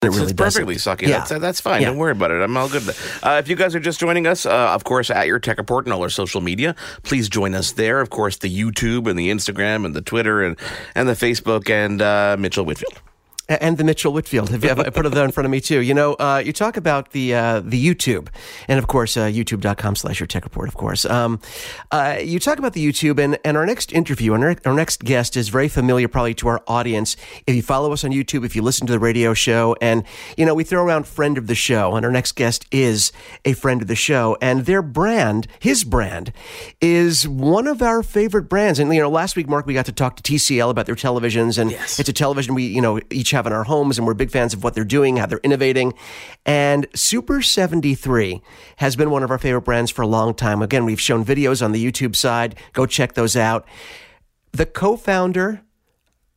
It really it's perfectly doesn't. sucky. Yeah. That's, that's fine. Yeah. Don't worry about it. I'm all good. Uh, if you guys are just joining us, uh, of course, at your tech report and all our social media, please join us there. Of course, the YouTube and the Instagram and the Twitter and, and the Facebook and uh, Mitchell Whitfield. And the Mitchell Whitfield. Have you, have I put it there in front of me too? You know, uh, you talk about the uh, the YouTube, and of course, uh, youtube.com slash your tech report, of course. Um, uh, you talk about the YouTube, and, and our next interview, and our, our next guest is very familiar probably to our audience. If you follow us on YouTube, if you listen to the radio show, and, you know, we throw around friend of the show, and our next guest is a friend of the show, and their brand, his brand, is one of our favorite brands. And, you know, last week, Mark, we got to talk to TCL about their televisions, and Yes. it's a television we, you know, each have in our homes, and we're big fans of what they're doing, how they're innovating. And Super 73 has been one of our favorite brands for a long time. Again, we've shown videos on the YouTube side. Go check those out. The co founder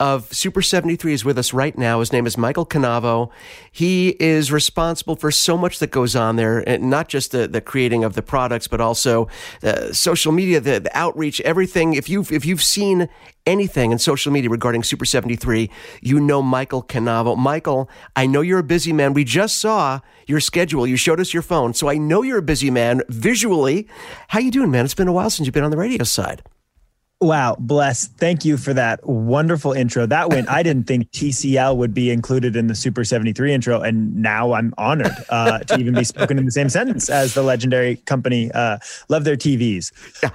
of Super 73 is with us right now. His name is Michael Cannavo. He is responsible for so much that goes on there, and not just the, the creating of the products, but also uh, social media, the, the outreach, everything. If you've, if you've seen anything in social media regarding Super 73, you know Michael Cannavo. Michael, I know you're a busy man. We just saw your schedule. You showed us your phone. So I know you're a busy man visually. How you doing, man? It's been a while since you've been on the radio side. Wow, bless. Thank you for that wonderful intro. That went, I didn't think TCL would be included in the Super 73 intro. And now I'm honored uh, to even be spoken in the same sentence as the legendary company. Uh, love their TVs.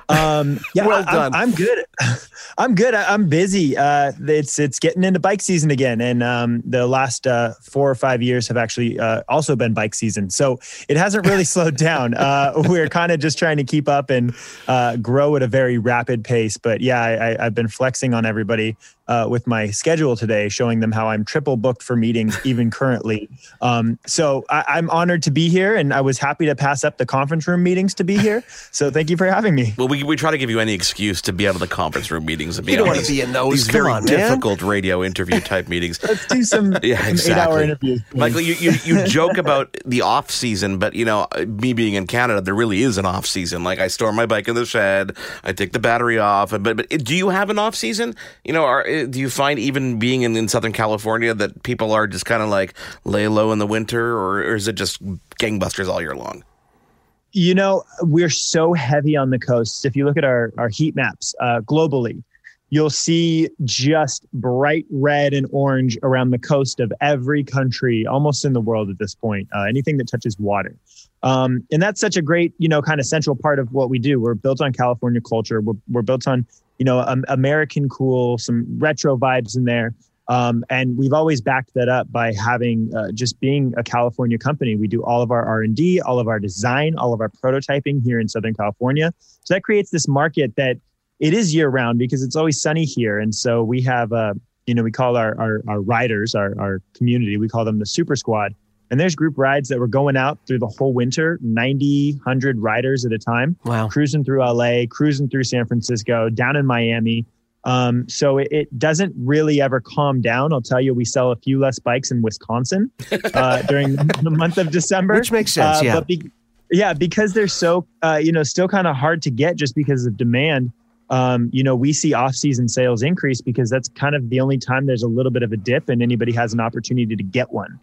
Um, yeah, Well I- done. I'm, I'm good. I'm good. I, I'm busy. Uh, it's it's getting into bike season again, and um, the last uh, four or five years have actually uh, also been bike season. So it hasn't really slowed down. Uh, we're kind of just trying to keep up and uh, grow at a very rapid pace. But yeah, I, I, I've been flexing on everybody uh, with my schedule today, showing them how I'm triple booked for meetings even currently. Um, so I, I'm honored to be here, and I was happy to pass up the conference room meetings to be here. So thank you for having me. Well, we, we try to give you any excuse to be out of the conference room meetings and be You don't wanna these- be in those. These Come very on, man. difficult radio interview type meetings. Let's do some, Yeah, some exactly. eight-hour interviews. please. Michael, you, you, you joke about the off season, but you know, me being in Canada, there really is an off season. Like I store my bike in the shed, I take the battery off. But but do you have an off season? You know, are, uh, do you find even being in, in Southern California that people are just kind of like lay low in the winter, or, or is it just gangbusters all year long? You know, we're so heavy on the coasts. If you look at our, our heat maps uh, globally, you'll see just bright red and orange around the coast of every country, almost in the world at this point, uh, anything that touches water. Um, and that's such a great, you know, kind of central part of what we do. We're built on California culture. We're, we're built on, you know, um, American cool, some retro vibes in there. Um, and we've always backed that up by having uh, just being a California company. We do all of our R and D, all of our design, all of our prototyping here in Southern California. So that creates this market that it is year round because it's always sunny here. And so we have, uh, you know, we call our our, our riders, our our community, we call them the Super Squad. And there's group rides that were going out through the whole winter, 90, 100 riders at a time Wow. cruising through LA, cruising through San Francisco, down in Miami. Um, so it, it doesn't really ever calm down. I'll tell you, we sell a few less bikes in Wisconsin uh, during the month of December, Which makes sense, Uh, yeah. But be, yeah, because they're so uh, you know still kind of hard to get just because of demand. Um, you know, we see off-season sales increase because that's kind of the only time there's a little bit of a dip and anybody has an opportunity to get one.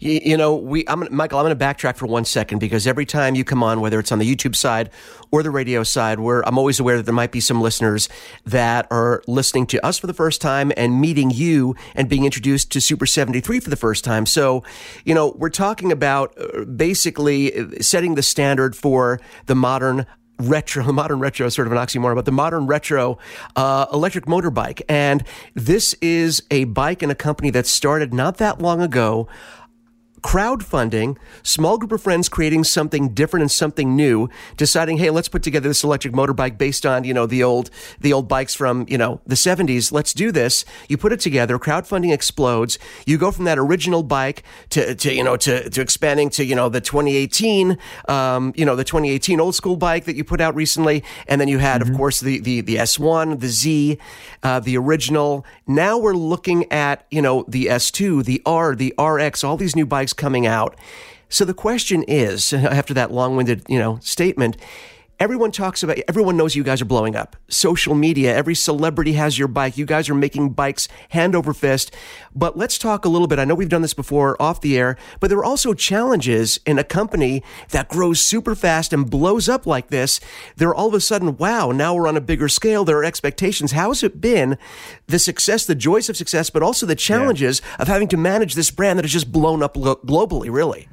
You, know, we, I'm, Michael, I'm going to backtrack for one second because every time you come on, whether it's on the YouTube side or the radio side, where I'm always aware that there might be some listeners that are listening to us for the first time and meeting you and being introduced to Super 73 for the first time. So, you know, we're talking about uh, basically uh, setting the standard for the modern retro, modern retro is sort of an oxymoron, but the modern retro uh, electric motorbike. And this is a bike and a company that started not that long ago crowdfunding, small group of friends creating something different and something new, deciding, hey, let's put together this electric motorbike based on, you know, the old, the old bikes from, you know, the 70s. Let's do this. You put it together, crowdfunding explodes. You go from that original bike to, to you know, to, to expanding to, you know, the 2018, um, you know, the 2018 old school bike that you put out recently. And then you had, mm-hmm. of course, the, the, the S1, the Z, uh, the original. Now we're looking at, you know, the S2, the R, the RX, all these new bikes coming out. So the question is, after that long-winded, you know, statement, everyone talks about everyone knows you guys are blowing up. Social media every celebrity has your bike. You guys are making bikes hand over fist. But let's talk a little bit. I know we've done this before off the air but there are also challenges in a company that grows super fast and blows up like this. They're all of a sudden wow now we're on a bigger scale. There are expectations. How has it been the success the joys of success but also the challenges yeah. of having to manage this brand that has just blown up globally really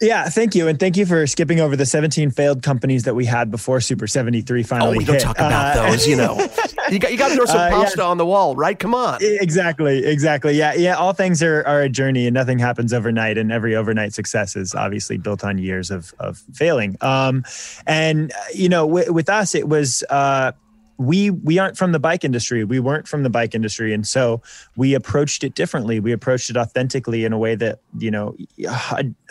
yeah, thank you, and thank you for skipping over the 17 failed companies that we had before Super 73 finally. Oh, we don't talk about uh, those. You know, you got you got to throw some uh, pasta yeah. on the wall, right? Come on. Exactly, exactly. Yeah, yeah. All things are are a journey, and nothing happens overnight. And every overnight success is obviously built on years of of failing. Um, and you know, w- with us, it was. Uh, we we aren't from the bike industry. We weren't from the bike industry. And so we approached it differently. We approached it authentically in a way that you know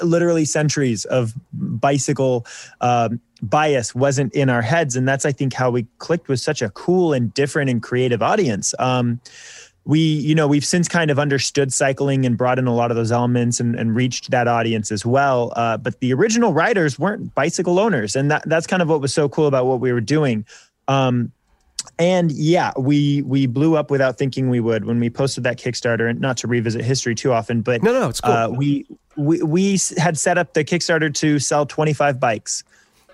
literally centuries of bicycle um, bias wasn't in our heads. And that's i think how we clicked with such a cool and different and creative audience. Um, we you know we've since kind of understood cycling and brought in a lot of those elements and, and reached that audience as well. Uh, but the original riders weren't bicycle owners. And that, that's kind of what was so cool about what we were doing. Um, and yeah, we we blew up without thinking we would when we posted that Kickstarter. And not to revisit history too often, but no, no, it's cool. Uh, we we we had set up the Kickstarter to sell 25 bikes.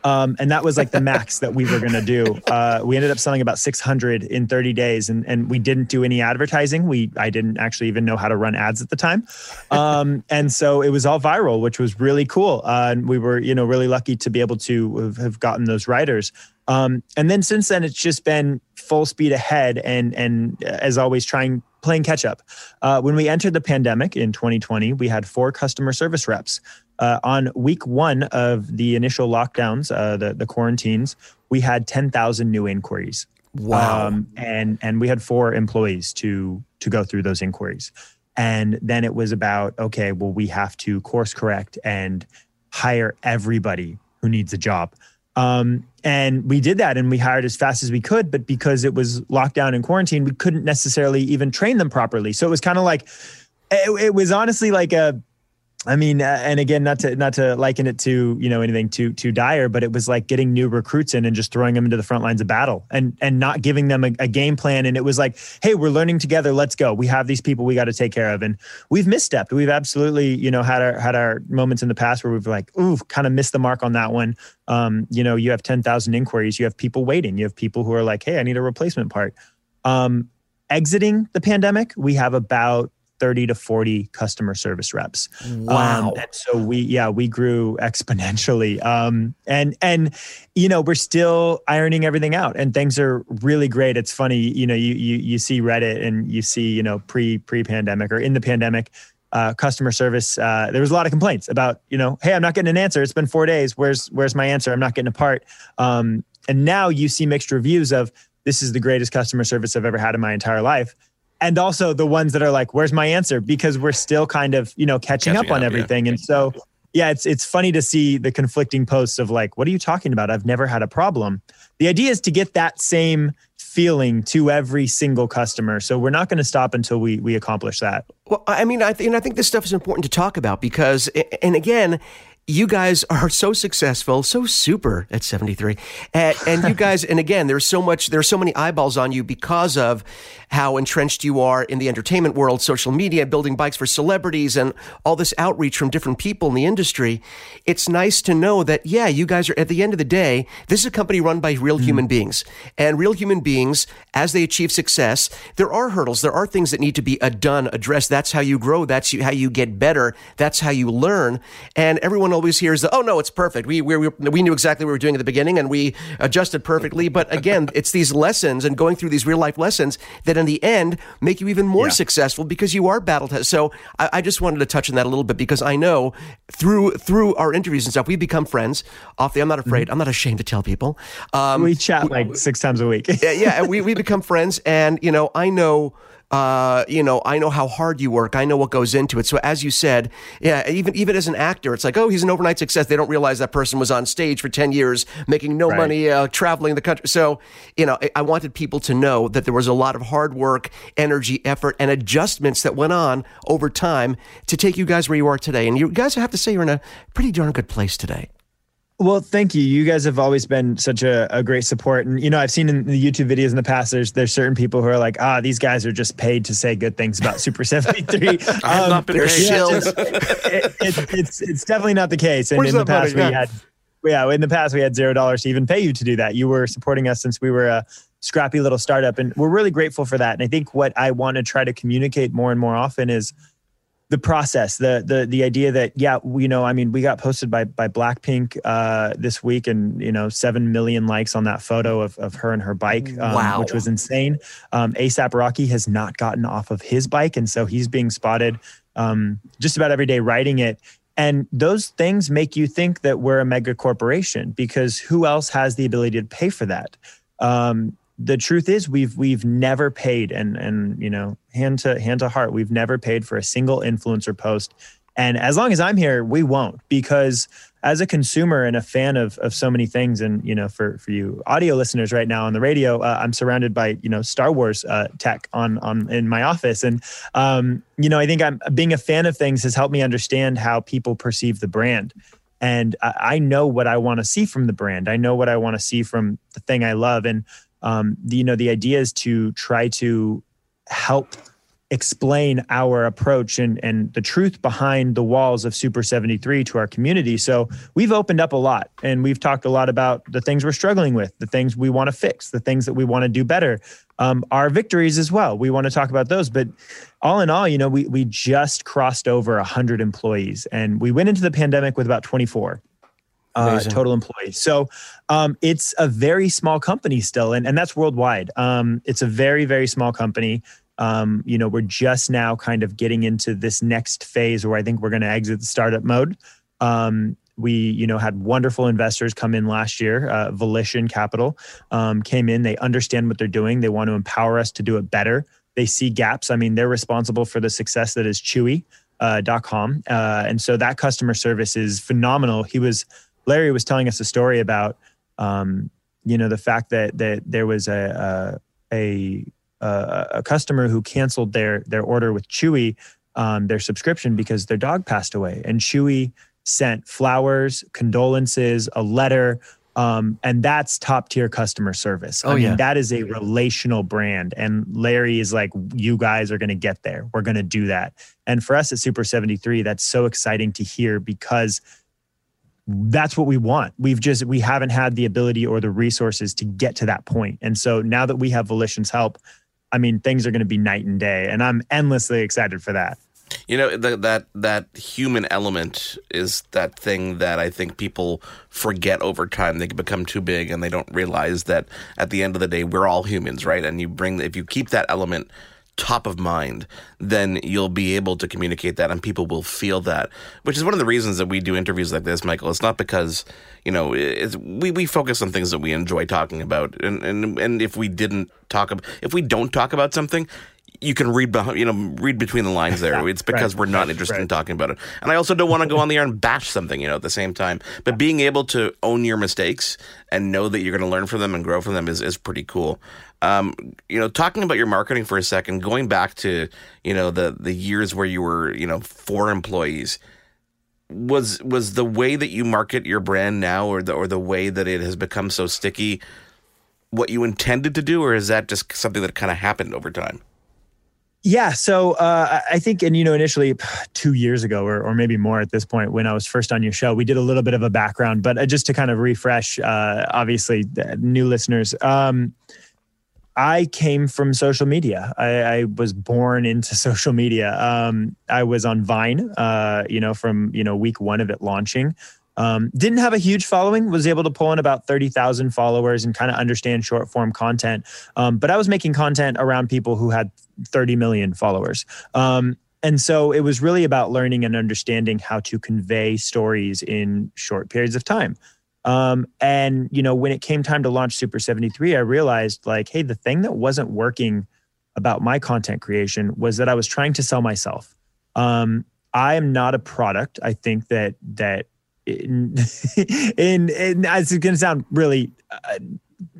Um, and that was like the max that we were going to do. Uh, we ended up selling about 600 in 30 days, and and we didn't do any advertising. We I didn't actually even know how to run ads at the time, um, and so it was all viral, which was really cool. Uh, and we were you know really lucky to be able to have, have gotten those riders. Um, and then since then, it's just been full speed ahead, and and uh, as always, trying playing catch up. Uh, when we entered the pandemic in 2020, we had four customer service reps. Uh, on week one of the initial lockdowns, uh, the the quarantines, we had 10,000 new inquiries. Wow! Um, and and we had four employees to to go through those inquiries. And then it was about okay, well, we have to course correct and hire everybody who needs a job. Um, and we did that and we hired as fast as we could. But because it was lockdown and quarantine, we couldn't necessarily even train them properly. So it was kind of like, it, it was honestly like a, I mean, uh, and again, not to not to liken it to you know anything too too dire, but it was like getting new recruits in and just throwing them into the front lines of battle and and not giving them a, a game plan. And it was like, hey, we're learning together. Let's go. We have these people we got to take care of, and we've misstepped. We've absolutely you know had our had our moments in the past where we've like, ooh, kind of missed the mark on that one. Um, you know, you have ten thousand inquiries, you have people waiting, you have people who are like, hey, I need a replacement part. Um, exiting the pandemic, we have about 30 to 40 customer service reps. Wow. Um, and so we, yeah, we grew exponentially. Um, and, and, you know, we're still ironing everything out and things are really great. It's funny, you know, you, you, you see Reddit and you see, you know, pre, pre pandemic or in the pandemic, uh, customer service, uh, there was a lot of complaints about, you know, hey, I'm not getting an answer. It's been four days. Where's, where's my answer? I'm not getting a part. Um, and now you see mixed reviews of this is the greatest customer service I've ever had in my entire life and also the ones that are like, "Where's my answer?" Because we're still kind of you know catching, catching up on up, everything, yeah. and so yeah, it's it's funny to see the conflicting posts of like, "What are you talking about? I've never had a problem." The idea is to get that same feeling to every single customer. So we're not going to stop until we we accomplish that. Well, I mean, I think I think this stuff is important to talk about because, and again, you guys are so successful, so super at 73. And, and, you guys, and again, there's so much, there's so many eyeballs on you because of how entrenched you are in the entertainment world, social media, building bikes for celebrities and all this outreach from different people in the industry. It's nice to know that, yeah, you guys are at the end of the day, this is a company run by real mm. human beings and real human beings, as they achieve success, there are hurdles. There are things that need to be done, addressed. That's how you grow. That's how you get better. That's how you learn. And everyone always hear is that, oh no, it's perfect. We, we, we knew exactly what we were doing at the beginning and we adjusted perfectly. But again, it's these lessons and going through these real life lessons that in the end make you even more yeah. successful because you are battle tested. So I, I, just wanted to touch on that a little bit because I know through through our interviews and stuff, we become friends. Off the, I'm not afraid. Mm-hmm. I'm not ashamed to tell people. Um, we chat like six times a week. yeah, yeah. We, we become friends. And, you know, I know uh, you know, I know how hard you work. I know what goes into it. So as you said, yeah, even even as an actor, it's like, oh, he's an overnight success. They don't realize that person was on stage for ten years, making no right. money, uh, traveling the country. So, you know, I, I wanted people to know that there was a lot of hard work, energy, effort, and adjustments that went on over time to take you guys where you are today. And you guys have to say you're in a pretty darn good place today. Well, thank you. You guys have always been such a, a great support. And, you know, I've seen in the YouTube videos in the past, there's, there's certain people who are like, ah, these guys are just paid to say good things about Super 73. I've um, not been paid. Shills. It, it, it's, it's definitely not the case. And Where's in the past, money? we yeah. had, yeah, in the past, we had zero dollars to even pay you to do that. You were supporting us since we were a scrappy little startup. And we're really grateful for that. And I think what I want to try to communicate more and more often is, the process, the the the idea that yeah, we, you know, I mean, we got posted by by Blackpink uh, this week, and you know, seven million likes on that photo of of her and her bike, um, wow. which was insane. Um, ASAP Rocky has not gotten off of his bike, and so he's being spotted um, just about every day riding it. And those things make you think that we're a mega corporation because who else has the ability to pay for that? Um, the truth is we've we've never paid and and you know hand to hand to heart we've never paid for a single influencer post. And as long as i'm here we won't because as a consumer and a fan of of so many things and you know for for you audio listeners right now on the radio uh, i'm surrounded by you know star wars uh, tech on on in my office. And um you know i think i'm being a fan of things has helped me understand how people perceive the brand. And I, know what i want to see from the brand. I know what i want to see from the thing i love. And um, the, you know the idea is to try to help explain our approach and, and the truth behind the walls of Super 73 to our community. So we've opened up a lot and we've talked a lot about the things we're struggling with, the things we want to fix, the things that we want to do better, um, our victories as well. We want to talk about those. But all in all, you know, we, we just crossed over 100 employees and we went into the pandemic with about 24 uh, total employees. So um, it's a very small company still, and, and that's worldwide. Um, it's a very, very small company. Um, you know, we're just now kind of getting into this next phase where I think we're going to exit the startup mode. Um, we, you know, had wonderful investors come in last year. Uh, Volition Capital um, came in. They understand what they're doing. They want to empower us to do it better. They see gaps. I mean, they're responsible for the success that is Chewy. Uh, .com uh, and so that customer service is phenomenal. He was Larry was telling us a story about, um, you know, the fact that that there was a a, a, a customer who canceled their their order with Chewy, um, their subscription because their dog passed away, and Chewy sent flowers, condolences, a letter, um, and that's top tier customer service. Oh, I mean, yeah. that is a relational brand. And Larry is like, you guys are going to get there. We're going to do that. And for us at Super 73, that's so exciting to hear because that's what we want. We've just we haven't had the ability or the resources to get to that point. And so now that we have Volition's help, I mean things are going to be night and day and I'm endlessly excited for that. You know the, that that human element is that thing that I think people forget over time. They become too big and they don't realize that at the end of the day we're all humans, right? And you bring if you keep that element top of mind, then you'll be able to communicate that and people will feel that, which is one of the reasons that we do interviews like this, Michael. It's not because, you know, we, we focus on things that we enjoy talking about. And, and, and if we didn't talk about, if we don't talk about something, you can read behind, you know, read between the lines there. It's because right, we're not interested right. in talking about it. And I also don't want to go on the air and bash something, you know, at the same time. But being able to own your mistakes and know that you're going to learn from them and grow from them is, is pretty cool. Um, you know, talking about your marketing for a second, going back to you know the the years where you were you know four employees, was was the way that you market your brand now, or the or the way that it has become so sticky, what you intended to do, or is that just something that kind of happened over time? Yeah, so uh, I think, and you know, initially two years ago, or, or maybe more at this point, when I was first on your show, we did a little bit of a background, but uh, just to kind of refresh, uh, obviously, new listeners. Um, I came from social media. I, I was born into social media. Um, I was on Vine, uh, you know, from you know week one of it launching. Um, didn't have a huge following. Was able to pull in about thirty thousand followers and kind of understand short form content. Um, but I was making content around people who had thirty million followers. Um, and so it was really about learning and understanding how to convey stories in short periods of time. Um, and you know, when it came time to launch Super 73, I realized like, hey, the thing that wasn't working about my content creation was that I was trying to sell myself. Um, I am not a product. I think that that in, in, in it's going to sound really uh,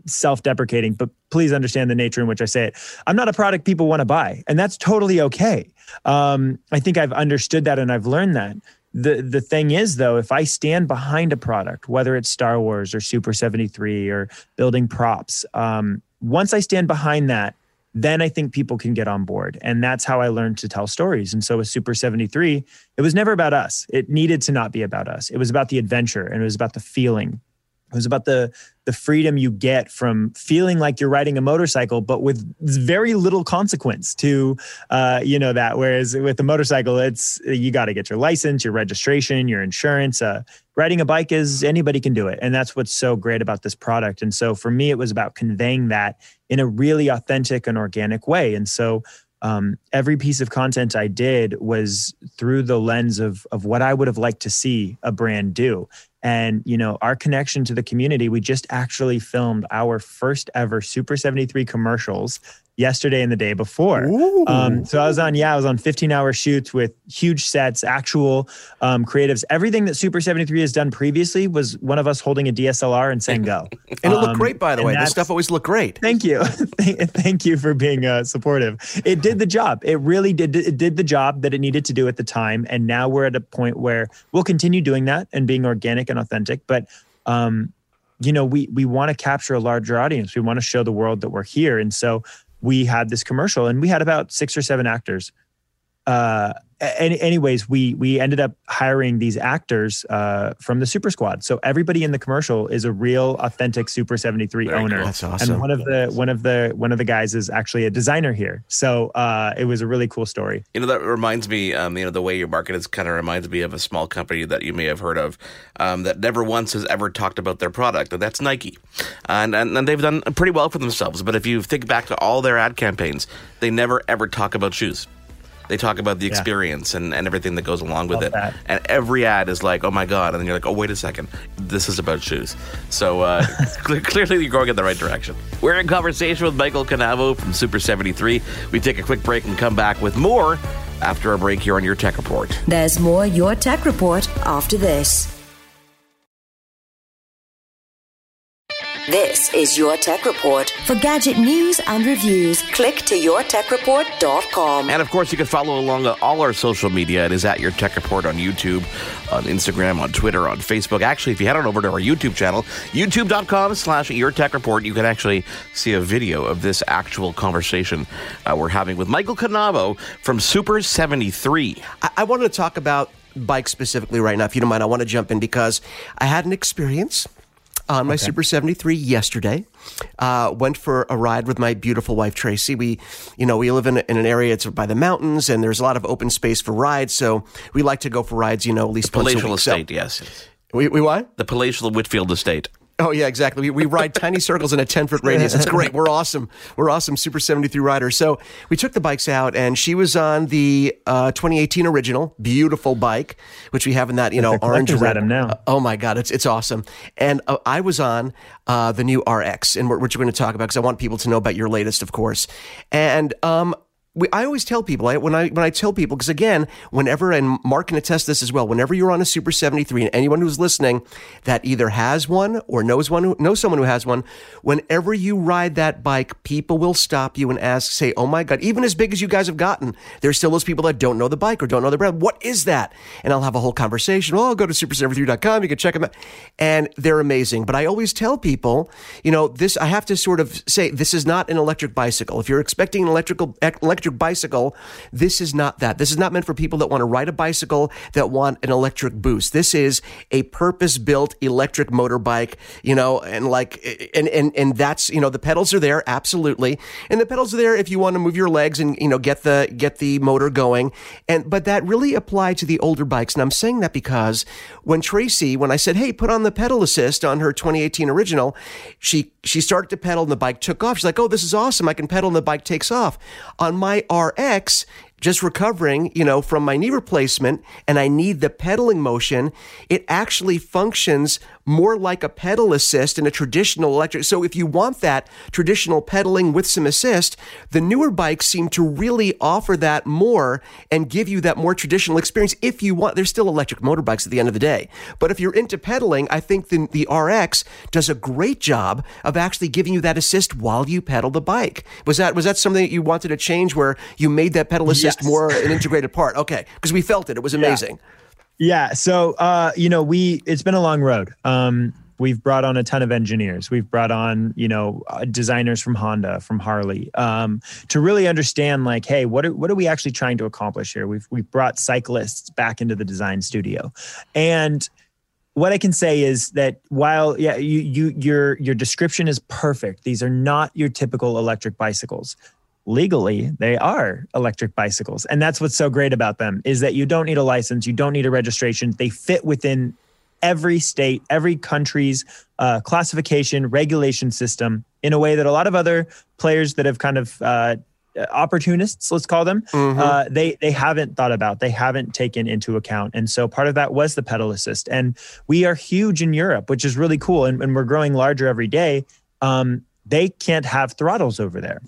self-deprecating, but please understand the nature in which I say it. I'm not a product people want to buy, and that's totally okay. Um, I think I've understood that and I've learned that the the thing is though if i stand behind a product whether it's star wars or super 73 or building props um, once i stand behind that then i think people can get on board. And that's how i learned to tell stories. And so with super 73 it was never about us. It needed to not be about us. It was about the adventure and it was about the feeling it was about the the freedom you get from feeling like you're riding a motorcycle, but with very little consequence to uh, you know that. Whereas with a motorcycle, it's you got to get your license, your registration, your insurance. Uh, riding a bike is anybody can do it, and that's what's so great about this product. And so for me, it was about conveying that in a really authentic and organic way. And so um, every piece of content I did was through the lens of of what I would have liked to see a brand do. And you know, our connection to the community, we just actually filmed our first ever Super 73 commercials yesterday and the day before. Um, so I was on, yeah, I was on 15 hour shoots with huge sets, actual um, creatives. Everything that Super 73 has done previously was one of us holding a DSLR and saying go. and it looked um, great, by the way. This stuff always looked great. Thank you. Thank you for being uh, supportive. It did the job. It really did. It did the job that it needed to do at the time. And now we're at a point where we'll continue doing that and being organic and authentic. But um, you know, we we want to capture a larger audience. We want to show the world that we're here. And so we had this commercial and we had about six or seven actors. Uh, any, anyways, we we ended up hiring these actors uh, from the Super Squad. So everybody in the commercial is a real, authentic Super seventy three owner. Cool. That's awesome. And one of the one of the one of the guys is actually a designer here. So uh, it was a really cool story. You know that reminds me. Um, you know the way you market is kind of reminds me of a small company that you may have heard of um, that never once has ever talked about their product, and that's Nike. And, and and they've done pretty well for themselves. But if you think back to all their ad campaigns, they never ever talk about shoes. They talk about the experience yeah. and, and everything that goes along with Love it. That. And every ad is like, oh my God. And then you're like, oh, wait a second. This is about shoes. So uh, clearly you're going in the right direction. We're in conversation with Michael Cannavo from Super 73. We take a quick break and come back with more after a break here on Your Tech Report. There's more Your Tech Report after this. This is Your Tech Report. For gadget news and reviews, click to yourtechreport.com. And of course, you can follow along all our social media. It is at Your Tech Report on YouTube, on Instagram, on Twitter, on Facebook. Actually, if you head on over to our YouTube channel, youtube.com slash Your Tech Report, you can actually see a video of this actual conversation uh, we're having with Michael Cannavo from Super 73. I, I wanted to talk about bikes specifically right now. If you don't mind, I want to jump in because I had an experience on my okay. Super 73 yesterday. Uh, went for a ride with my beautiful wife Tracy. We, you know, we live in, in an area it's by the mountains, and there's a lot of open space for rides. So we like to go for rides. You know, at least the palatial once a week. estate. So, yes. We, we what? The palatial Whitfield estate. Oh yeah, exactly. We, we ride tiny circles in a ten foot radius. It's great. We're awesome. We're awesome. Super seventy three riders. So we took the bikes out, and she was on the uh, 2018 original, beautiful bike, which we have in that you know orange red. now. Uh, oh my god, it's it's awesome. And uh, I was on uh, the new RX, and which we're going to talk about because I want people to know about your latest, of course. And um, we, I always tell people I, when I when I tell people because again, whenever and Mark can attest this as well. Whenever you're on a Super 73, and anyone who's listening that either has one or knows one who, knows someone who has one, whenever you ride that bike, people will stop you and ask, say, "Oh my God!" Even as big as you guys have gotten, there's still those people that don't know the bike or don't know the brand. What is that? And I'll have a whole conversation. Well, I'll go to super73.com. You can check them out, and they're amazing. But I always tell people, you know, this I have to sort of say this is not an electric bicycle. If you're expecting an electrical electric electric bicycle. This is not that. This is not meant for people that want to ride a bicycle that want an electric boost. This is a purpose built electric motorbike, you know, and like, and, and, and that's, you know, the pedals are there. Absolutely. And the pedals are there if you want to move your legs and, you know, get the, get the motor going. And, but that really applied to the older bikes. And I'm saying that because when Tracy, when I said, Hey, put on the pedal assist on her 2018 original, she, she started to pedal and the bike took off. She's like, Oh, this is awesome. I can pedal and the bike takes off. On my RX, just recovering, you know, from my knee replacement and I need the pedaling motion, it actually functions more like a pedal assist in a traditional electric. So if you want that traditional pedaling with some assist, the newer bikes seem to really offer that more and give you that more traditional experience. If you want, they're still electric motorbikes at the end of the day. But if you're into pedaling, I think the, the RX does a great job of actually giving you that assist while you pedal the bike. Was that, was that something that you wanted to change where you made that pedal assist Yes. more an integrated part? Okay. Because we felt it. It was amazing. Yeah. So, uh, you know, we, it's been a long road. Um, we've brought on a ton of engineers. We've brought on, you know, uh, designers from Honda, from Harley, um, to really understand like, hey, what are, what are we actually trying to accomplish here? We've, we've brought cyclists back into the design studio. And what I can say is that while yeah, you, you, your, your description is perfect. These are not your typical electric bicycles legally they are electric bicycles. And that's what's so great about them is that you don't need a license you don't need a registration. They fit within every state every country's uh, classification regulation system in a way that a lot of other players that have kind of uh, opportunists let's call them uh, they they haven't thought about they haven't taken into account. And so part of that was the pedal assist. And we are huge in europe which is really cool and, and we're growing larger every day. Um, they can't have throttles over there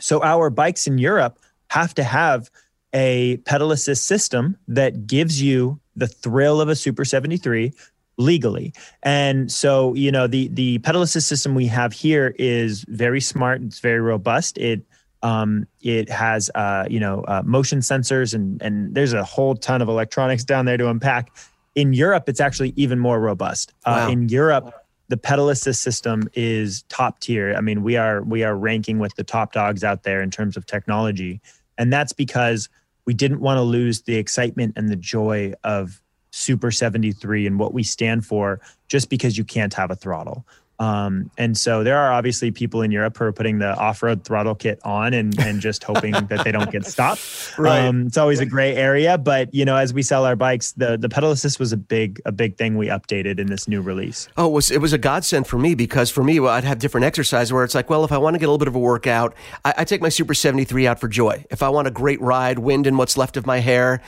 so our bikes in Europe have to have a pedal assist system that gives you the thrill of a Super 73 legally. And so, you know, the the pedal assist system we have here is very smart, it's very robust. It um, it has uh, you know uh, motion sensors and and there's a whole ton of electronics down there to unpack. In Europe, it's actually even more robust. Uh, in Europe, the pedal assist system is top tier. I mean, we are we are ranking with the top dogs out there in terms of technology, and that's because we didn't want to lose the excitement and the joy of Super 73 and what we stand for just because you can't have a throttle. Um, and so there are obviously people in Europe who are putting the off-road throttle kit on and, and just hoping that they don't get stopped. Right. Um, it's always a gray area, but you know, as we sell our bikes, the the pedal assist was a big a big thing we updated in this new release. Oh, it was it was a godsend for me because for me, well, I'd have different exercises where it's like, well, if I want to get a little bit of a workout, I, I take my Super 73 out for joy. If I want a great ride, wind in what's left of my hair.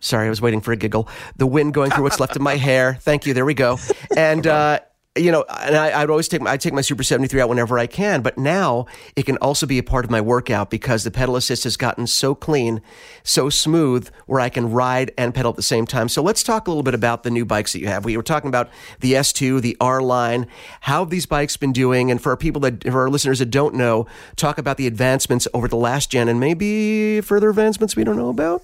Sorry, I was waiting for a giggle. The wind going through what's left of my hair. Thank you. There we go. And, uh, you know, and I, I'd always take my, I take my Super 73 out whenever I can, but now it can also be a part of my workout because the pedal assist has gotten so clean, so smooth where I can ride and pedal at the same time. So let's talk a little bit about the new bikes that you have. We were talking about the S2, the R line. How have these bikes been doing? And for our people that, for our listeners that don't know, talk about the advancements over the last gen and maybe further advancements we don't know about.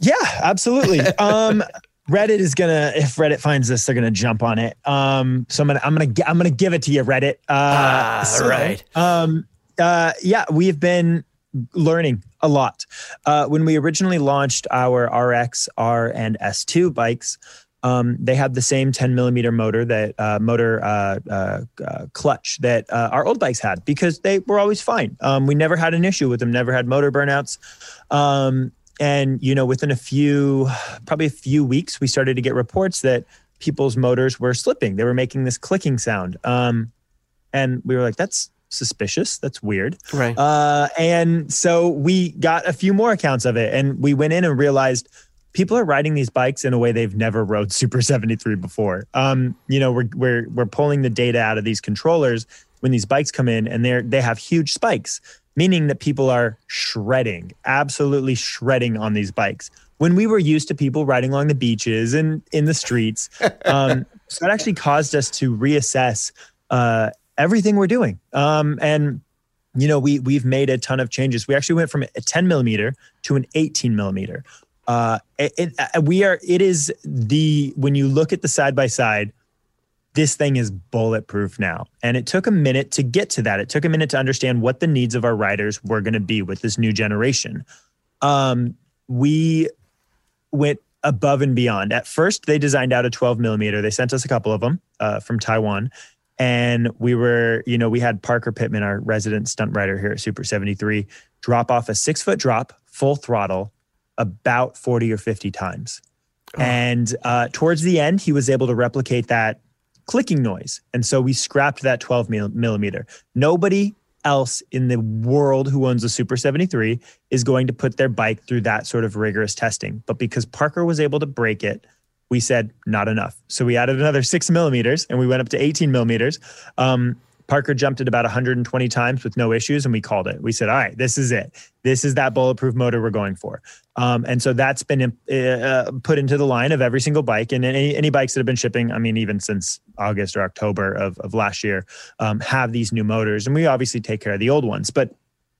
Yeah, absolutely. um, Reddit is gonna if Reddit finds this, they're gonna jump on it. Um, so I'm gonna I'm gonna I'm gonna give it to you, Reddit. Uh, Ah, so, right. Um, uh, yeah, we've been learning a lot. Uh, when we originally launched our RX, R, and S2 bikes, um, they had the same 10 millimeter motor that uh, motor uh, uh, uh, clutch that uh, our old bikes had because they were always fine. Um, we never had an issue with them, never had motor burnouts. Um, and you know, within a few, probably a few weeks, we started to get reports that people's motors were slipping. They were making this clicking sound, um, and we were like, "That's suspicious. That's weird." Right. Uh, and so we got a few more accounts of it, and we went in and realized people are riding these bikes in a way they've never rode Super 73 before. Um, you know, we're we're we're pulling the data out of these controllers when these bikes come in, and they're they have huge spikes, meaning that people are shredding, absolutely shredding on these bikes. When we were used to people riding along the beaches and in the streets, um, so that actually caused us to reassess uh, everything we're doing. Um, and you know, we we've made a ton of changes. We actually went from a 10 millimeter to an 18 millimeter. Uh, it, it, uh, we are. It is the when you look at the side by side, this thing is bulletproof now. And it took a minute to get to that. It took a minute to understand what the needs of our riders were going to be with this new generation. Um, we went above and beyond. At first, they designed out a 12 millimeter. They sent us a couple of them uh, from Taiwan. And we were, you know, we had Parker Pittman, our resident stunt rider here at Super 73, drop off a six foot drop, full throttle, about 40 or 50 times. Oh. And uh, towards the end, he was able to replicate that clicking noise. And so we scrapped that 12 millimeter. Nobody else in the world who owns a Super 73 is going to put their bike through that sort of rigorous testing. But because Parker was able to break it, we said not enough. So we added another six millimeters and we went up to 18 millimeters. Um, Parker jumped it about 120 times with no issues, and we called it. We said, "All right, this is it. This is that bulletproof motor we're going for." Um, and so that's been uh, put into the line of every single bike, and any, any bikes that have been shipping. I mean, even since August or October of, of last year, um, have these new motors, and we obviously take care of the old ones. But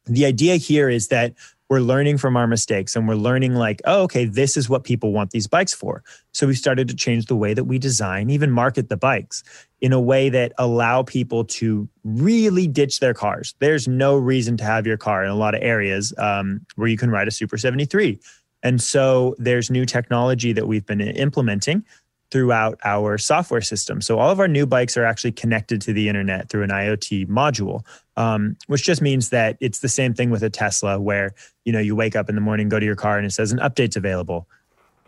the idea here is that we're learning from our mistakes and we're learning like oh okay this is what people want these bikes for so we started to change the way that we design even market the bikes in a way that allow people to really ditch their cars there's no reason to have your car in a lot of areas um, where you can ride a super 73 and so there's new technology that we've been implementing throughout our software system. So all of our new bikes are actually connected to the internet through an IoT module, um, which just means that it's the same thing with a Tesla, where you know you wake up in the morning, go to your car, and it says an update's available.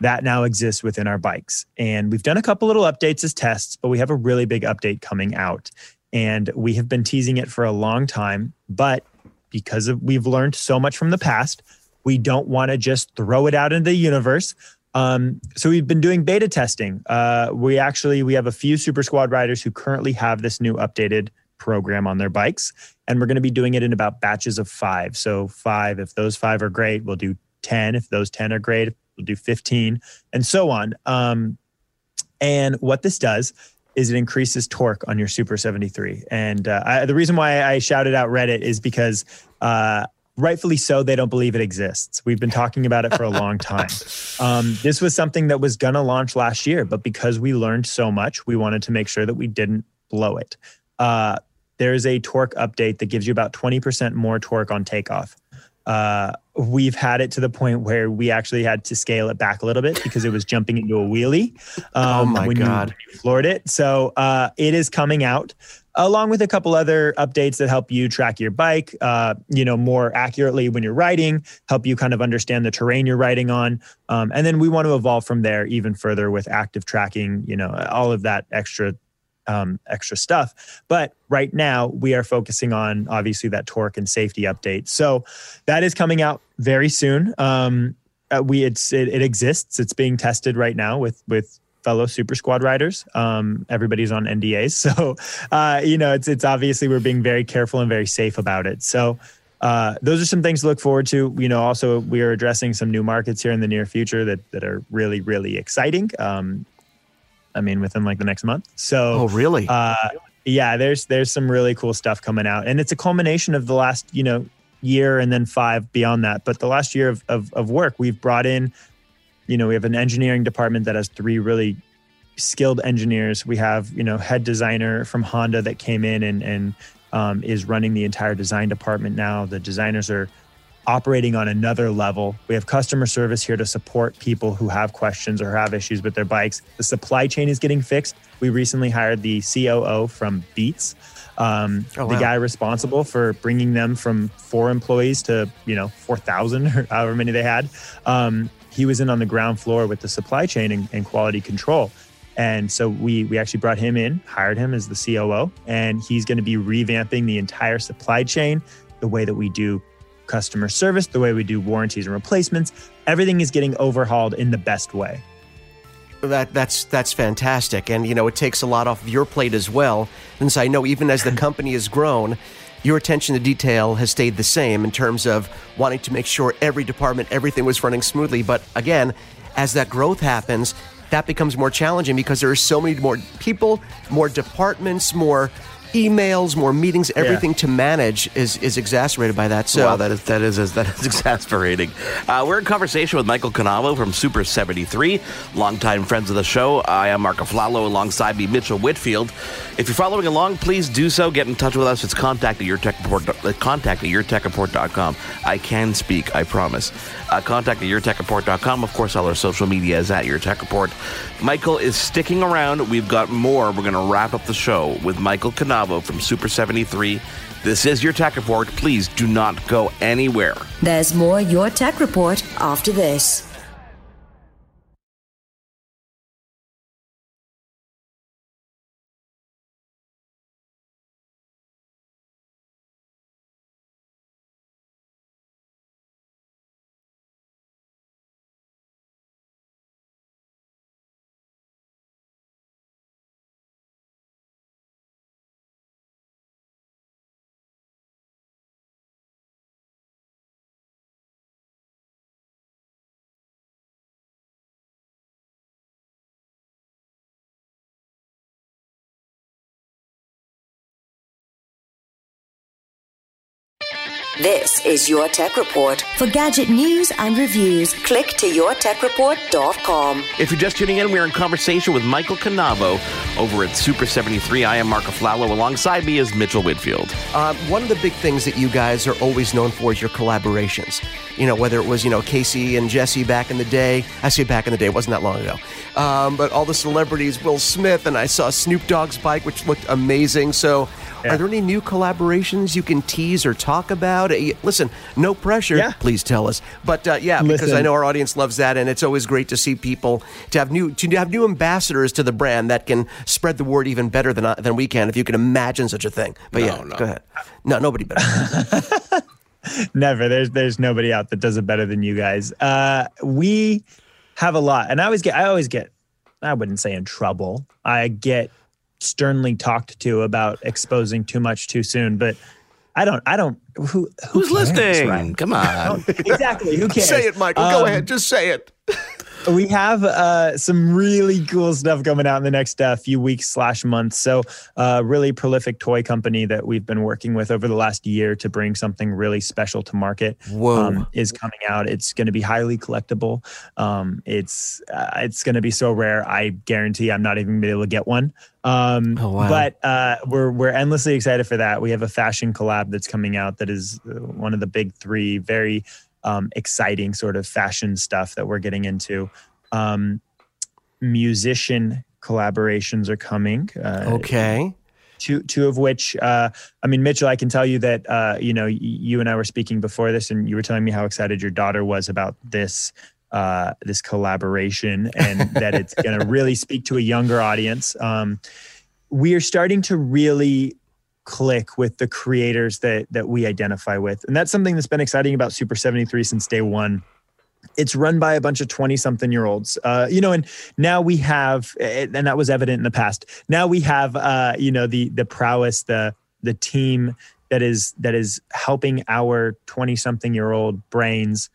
That now exists within our bikes, and we've done a couple little updates as tests, but we have a really big update coming out, and we have been teasing it for a long time, but because of, we've learned so much from the past. We don't want to just throw it out into the universe. Um, so we've been doing beta testing. Uh, we actually we have a few Super Squad riders who currently have this new updated program on their bikes, and we're going to be doing it in about batches of five. So five, if those five are great, we'll do ten. If those ten are great, we'll do fifteen, and so on. Um, and what this does is it increases torque on your Super 73. And uh, I, the reason why I shouted out Reddit is because uh, rightfully so, they don't believe it exists. We've been talking about it for a long time. Um, this was something that was going to launch last year, but because we learned so much, we wanted to make sure that we didn't blow it. Uh, there's a torque update that gives you about 20% more torque on takeoff. Uh, we've had it to the point where we actually had to scale it back a little bit because it was jumping into a wheelie. Oh um, oh my when god! You, you floored it. So uh, it is coming out along with a couple other updates that help you track your bike, uh, you know, more accurately when you're riding, help you kind of understand the terrain you're riding on, um, and then we want to evolve from there even further with active tracking, you know, all of that extra. Um, extra stuff. But right now, we are focusing on obviously that torque and safety update. So that is coming out very soon. Um, uh, we it's it, it, exists. It's being tested right now with with fellow Super Squad riders. Um, everybody's on NDAs, so uh, you know it's it's obviously we're being very careful and very safe about it. So. Uh, those are some things to look forward to. You know, also we are addressing some new markets here in the near future that that are really, really exciting. Um, I mean, within like the next month. So, oh, really? Uh, yeah, there's there's some really cool stuff coming out, and it's a culmination of the last you know year and then five beyond that. But the last year of of, of work, we've brought in you know, we have an engineering department that has three really skilled engineers. We have, you know, head designer from Honda that came in and, and um, is running the entire design department now. The designers are operating on another level. We have customer service here to support people who have questions or have issues with their bikes. The supply chain is getting fixed. We recently hired the COO from Beats, um, oh, wow. the guy responsible for bringing them from four employees to you know four thousand or however many they had. Um, he was in on the ground floor with the supply chain and, and quality control. And so we we actually brought him in, hired him as the COO, and he's going to be revamping the entire supply chain, the way that we do customer service, the way we do warranties and replacements. Everything is getting overhauled in the best way. That that's that's fantastic, and you know it takes a lot off your plate as well. Since I know even as the company has grown, your attention to detail has stayed the same in terms of wanting to make sure every department, everything was running smoothly. But again, as that growth happens, that becomes more challenging because there are so many more people, more departments, more emails, more meetings, everything to manage is is exacerbated by that. So wow, that is that is that is exasperating. Uh, we're in conversation with Michael Cannavo from Super 73, longtime friends of the show. I am Mark Aflalo alongside me, Mitchell Whitfield. If you're following along, please do so. Get in touch with us. It's contact at yourtechreport, uh, contact at yourtechreport.com. I can speak, I promise. Uh, contact at yourtechreport.com. Of course, all our social media is at Your Tech Report. Michael is sticking around. We've got more. We're going to wrap up the show with Michael Cannavo from Super 73. This is Your Tech Report. Please do not go anywhere. There's more Your Tech Report after this. This is Your Tech Report. For gadget news and reviews, click to yourtechreport.com. If you're just tuning in, we're in conversation with Michael Cannavo over at Super 73. I am Mark Aflalo. Alongside me is Mitchell Whitfield. Uh, one of the big things that you guys are always known for is your collaborations. You know, whether it was, you know, Casey and Jesse back in the day. I say back in the day, it wasn't that long ago. Um, but all the celebrities, Will Smith, and I saw Snoop Dogg's bike, which looked amazing. So, yeah. are there any new collaborations you can tease or talk about? Uh, listen, no pressure. Yeah. Please tell us. But uh, yeah, because I know our audience loves that, and it's always great to see people to have new to have new ambassadors to the brand that can spread the word even better than uh, than we can. If you can imagine such a thing. But no, yeah, no. go ahead. No, nobody better. Never. There's there's nobody out that does it better than you guys. Uh, we have a lot, and I always get I always get I wouldn't say in trouble. I get sternly talked to about exposing too much too soon, but I don't I don't who, who who's cares, listening? Right? Come on, exactly. Who cares? say it, Michael. Um, Go ahead. Just say it. we have uh, some really cool stuff coming out in the next uh, few weeks slash months. So, uh, really prolific toy company that we've been working with over the last year to bring something really special to market. Um, is coming out. It's going to be highly collectible. Um, it's uh, it's going to be so rare. I guarantee I'm not even going to be able to get one. Um, Oh, wow. But uh, we're we're endlessly excited for that. We have a fashion collab that's coming out that is uh, one of the big three. Very um, exciting sort of fashion stuff that we're getting into. Um, musician collaborations are coming. Uh, Okay. Two, two of which, uh, I mean, Mitchell, I can tell you that, uh, you know, you and I were speaking before this, and you were telling me how excited your daughter was about this, uh, this collaboration, and that it's going to really speak to a younger audience. Um, we are starting to really click with the creators that that we identify with, and that's something that's been exciting about Super Seventy Three since day one. It's run by a bunch of 20 something year olds uh, you know and now we have and that was evident in the past. Now we have uh, you know the the prowess the the team that is that is helping our 20 something year old brains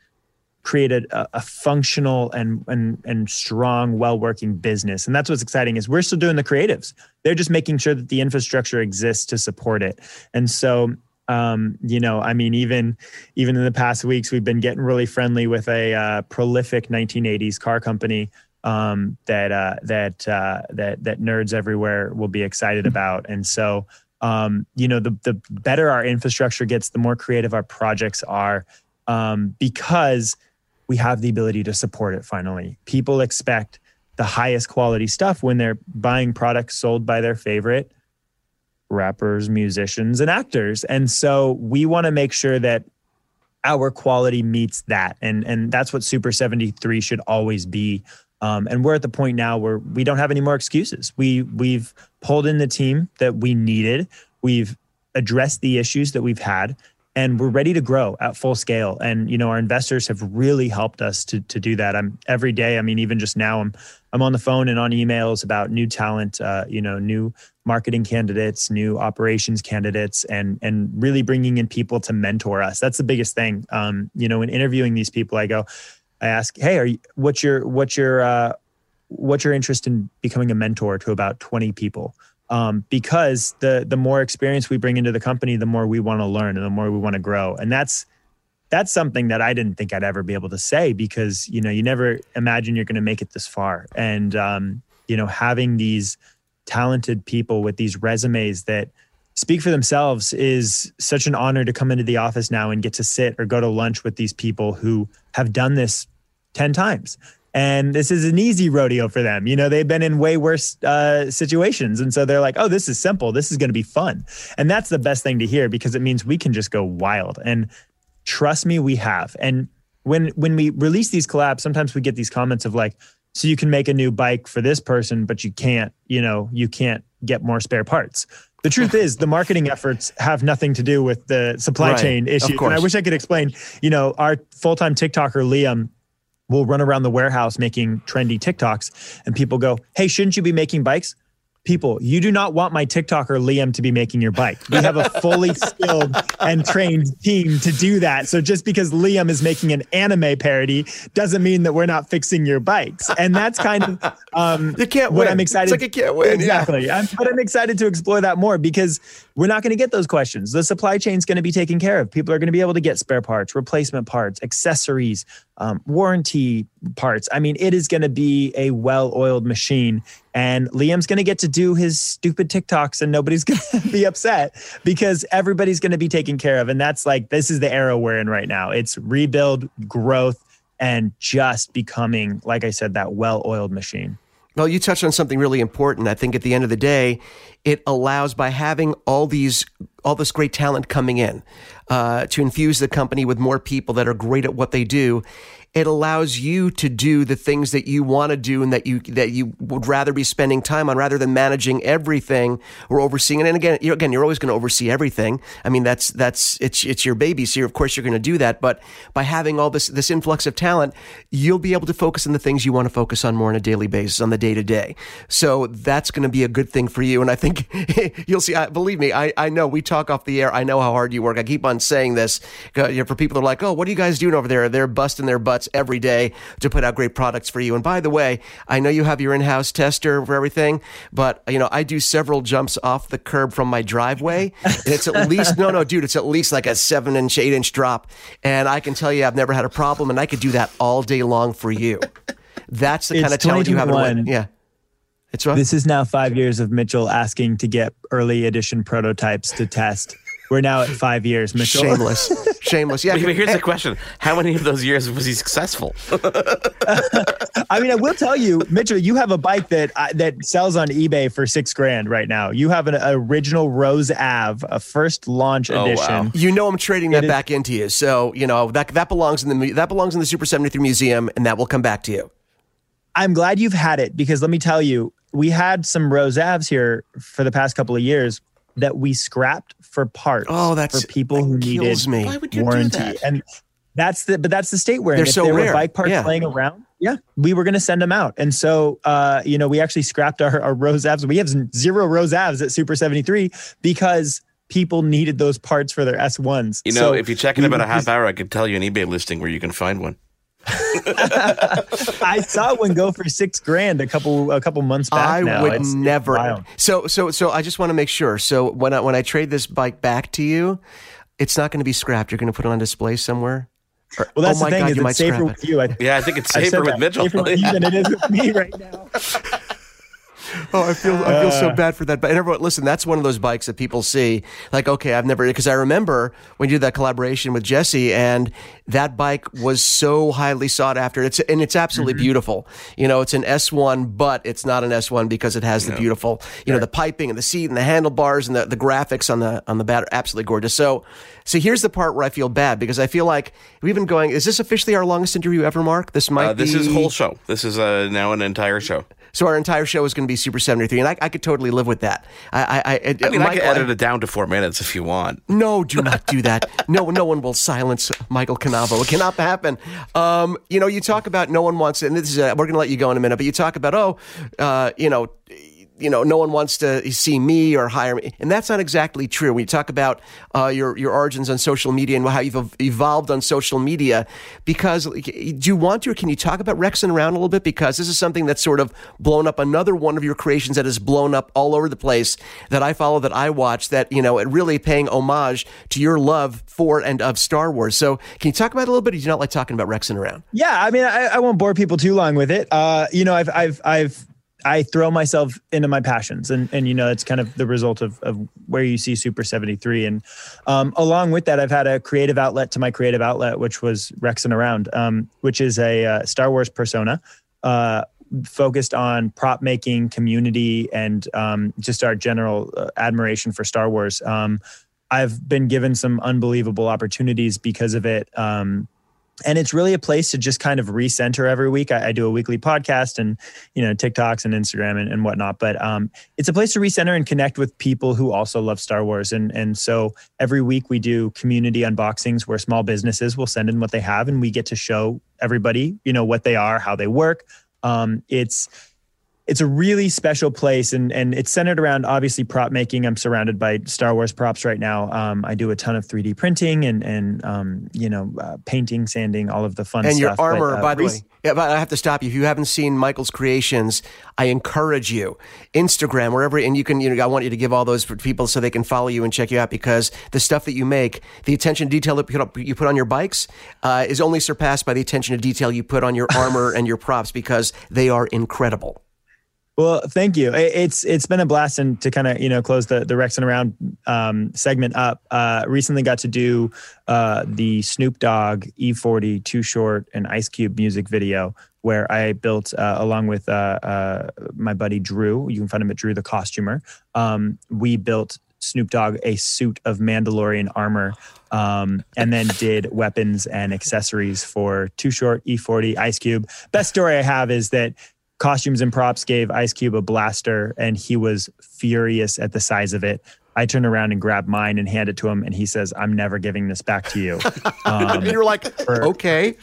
create a, a functional and and and strong well working business. And that's what's exciting is we're still doing the creatives. They're just making sure that the infrastructure exists to support it. And so um, you know, I mean, even even in the past weeks, we've been getting really friendly with a uh, prolific 1980s car company um, that uh, that uh, that that nerds everywhere will be excited about. And so, um, you know, the the better our infrastructure gets, the more creative our projects are, um, because we have the ability to support it. Finally, people expect the highest quality stuff when they're buying products sold by their favorite rappers, musicians, and actors. And so we want to make sure that our quality meets that. And and that's what Super 73 should always be. Um, and we're at the point now where we don't have any more excuses. We we've pulled in the team that we needed. We've addressed the issues that we've had and we're ready to grow at full scale. And you know our investors have really helped us to to do that. I'm every day i mean even just now i'm i'm on the phone and on emails about new talent uh, you know new marketing candidates new operations candidates and and really bringing in people to mentor us. That's the biggest thing. Um, you know in interviewing these people i go i ask hey are you what's your what's your uh, what's your interest in becoming a mentor to about 20 people um, because the the more experience we bring into the company, the more we want to learn and the more we want to grow. And that's that's something that I didn't think I'd ever be able to say because you know you never imagine you're going to make it this far. And um, you know having these talented people with these resumes that speak for themselves is such an honor to come into the office now and get to sit or go to lunch with these people who have done this 10 times and this is an easy rodeo for them. You know, they've been in way worse uh, situations, and so they're like, "Oh, this is simple. This is going to be fun," and that's the best thing to hear because it means we can just go wild. And trust me, we have. And when when we release these collabs, sometimes we get these comments of like, "So you can make a new bike for this person, but you can't. You know, you can't get more spare parts." The truth is, the marketing efforts have nothing to do with the supply Right. chain issue. And I wish I could explain. You know, our full time TikToker Liam will run around the warehouse making trendy TikToks, and people go, "Hey, shouldn't you be making bikes?" People, you do not want my TikToker Liam to be making your bike. We have a fully skilled and trained team to do that. So just because Liam is making an anime parody doesn't mean that we're not fixing your bikes. And that's kind of um, You can't what win. I'm excited. It's like you can't win, yeah. Exactly. I'm, but I'm excited to explore that more because we're not going to get those questions. The supply chain is going to be taken care of. People are going to be able to get spare parts, replacement parts, accessories, um, warranty parts. I mean, it is going to be a well-oiled machine, and Liam's going to get to do his stupid TikToks, and nobody's going to be upset because everybody's going to be taken care of. And that's like this is the era we're in right now. It's rebuild, growth, and just becoming, like I said, that well-oiled machine. Well, you touched on something really important. I think at the end of the day, it allows by having all these all this great talent coming in uh, to infuse the company with more people that are great at what they do. It allows you to do the things that you want to do and that you that you would rather be spending time on rather than managing everything or overseeing it. And again, you again, you're always going to oversee everything. I mean, that's that's it's it's your baby, so you're, of course you're going to do that. But by having all this this influx of talent, you'll be able to focus on the things you want to focus on more on a daily basis, on the day to day. So that's going to be a good thing for you. And I think you'll see. I, believe me, I I know we talk off the air. I know how hard you work. I keep on saying this you know, for people that are like, oh, what are you guys doing over there? They're busting their butts every day to put out great products for you. And by the way, I know you have your in-house tester for everything, but you know I do several jumps off the curb from my driveway, and it's at least no, no, dude, it's at least like a seven inch, eight inch drop, and I can tell you I've never had a problem, and I could do that all day long for you. That's the kind of talent you have. in a way. 2021. Yeah, it's right. This is now five years of Mitchell asking to get early edition prototypes to test. We're now at five years, Mitchell. Shameless, shameless. Yeah, But here's the question: How many of those years was he successful? I mean, I will tell you, Mitchell, you have a bike that uh, that sells on eBay for six grand right now. You have an original Rose Ave, a first launch Oh, edition. wow. You know I'm trading that is- back into you, so you know that that belongs in the that belongs in the Super 73 Museum, and that will come back to you. I'm glad you've had it because let me tell you, we had some Rose Avs here for the past couple of years that we scrapped for parts. Oh, that's- for people who needed kills me. Why would you do warranty. that? And that's the but that's the state we're in. They're If so there rare. were bike parts Yeah. laying around, yeah, we were going to send them out. And so, uh, you know, we actually scrapped our, our Rose Avs. We have zero Rose Avs at Super 73 because people needed those parts for their S1s. You know, So if you check in about a half just- hour, I could tell you an eBay listing where you can find one. I saw one go for six grand a couple a couple months back. I now. would It's- it's never. wild. so so so I just want to make sure. So when I when I trade this bike back to you, it's not going to be scrapped. You're going to put it on display somewhere. Or- Well, that's oh my the thing God, is you might it's safer scrap with it. you. I, Yeah, I think it's safer with. Mitchell. Safer with you than it is with me right now. Oh, I feel I feel so bad for that. But everyone, listen, that's one of those bikes that people see like, okay, I've never because I remember when you did that collaboration with Jesse, and that bike was so highly sought after. It's and it's absolutely beautiful. You know, it's an S1, but it's not an S1 because it has the beautiful, you know, the piping and the seat and the handlebars and the, the graphics on the on the bat are absolutely gorgeous. So, so here's the part where I feel bad because I feel like we've been going. Is this officially our longest interview ever, Mark? This might Uh, this be is whole show. This is uh, now an entire show. So our entire show is going to be Super 73, and I, I could totally live with that. I, I, I, I mean, I Michael, can edit it down to four minutes if you want. no, do not do that. No, no one will silence Michael Cannavo. It cannot happen. Um, you know, you talk about no one wants, and this is uh we're going to let you go in a minute, but you talk about oh, uh, you know. You know, no one wants to see me or hire me. And that's not exactly true. When you talk about uh, your, your origins on social media and how you've evolved on social media, because do you want to, or can you talk about Rexing around a little bit? Because this is something that's sort of blown up. Another one of your creations that has blown up all over the place that I follow, that I watch, that, you know, it really paying homage to your love for and of Star Wars. So can you talk about it a little bit? Or do you not like talking about Rexing around? Yeah. I mean, I, I won't bore people too long with it. Uh, you know, I've, I've, I've, I throw myself into my passions, and and you know it's kind of the result of of where you see Super seventy three, and um, along with that, I've had a creative outlet to my creative outlet, which was Rexing Around, um, which is a uh, Star Wars persona. Uh, focused on prop making, community, and um, just our general uh, admiration for Star Wars. Um, I've been given some unbelievable opportunities because of it. Um, and it's really a place to just kind of recenter every week. I, I, do a weekly podcast and you know TikToks and Instagram and, and whatnot, but um, it's a place to recenter and connect with people who also love Star Wars. And and so every week we do community unboxings where small businesses will send in what they have, and we get to show everybody you know what they are, how they work. Um, it's it's a really special place and and it's centered around obviously prop making. I'm surrounded by Star Wars props right now. Um, I do a ton of 3D printing and and um, you know uh, painting, sanding, all of the fun and stuff. And your armor, but, uh, by the way. Yeah, but I have to stop you. If you haven't seen Michael's creations, I encourage you. Instagram, wherever, and you can, you know, I want you to give all those for people so they can follow you and check you out because the stuff that you make, the attention to detail that you put on your bikes, uh, is only surpassed by the attention to detail you put on your armor and your props because they are incredible. Well, thank you. It's it's been a blast and to kind of you know close the the Rexing Around um, segment up. Uh, recently got to do uh, the Snoop Dogg E40 Too Short and Ice Cube music video where I built uh, along with uh, uh, my buddy Drew. You can find him at Drew the Costumer. Um, we built Snoop Dogg a suit of Mandalorian armor, um, and then did weapons and accessories for Too Short, E40, Ice Cube. Best story I have is that costumes and props gave Ice Cube a blaster, and he was furious at the size of it. I turned around and grabbed mine and handed it to him, and he says, "I'm never giving this back to you." Um, You're like, for, okay.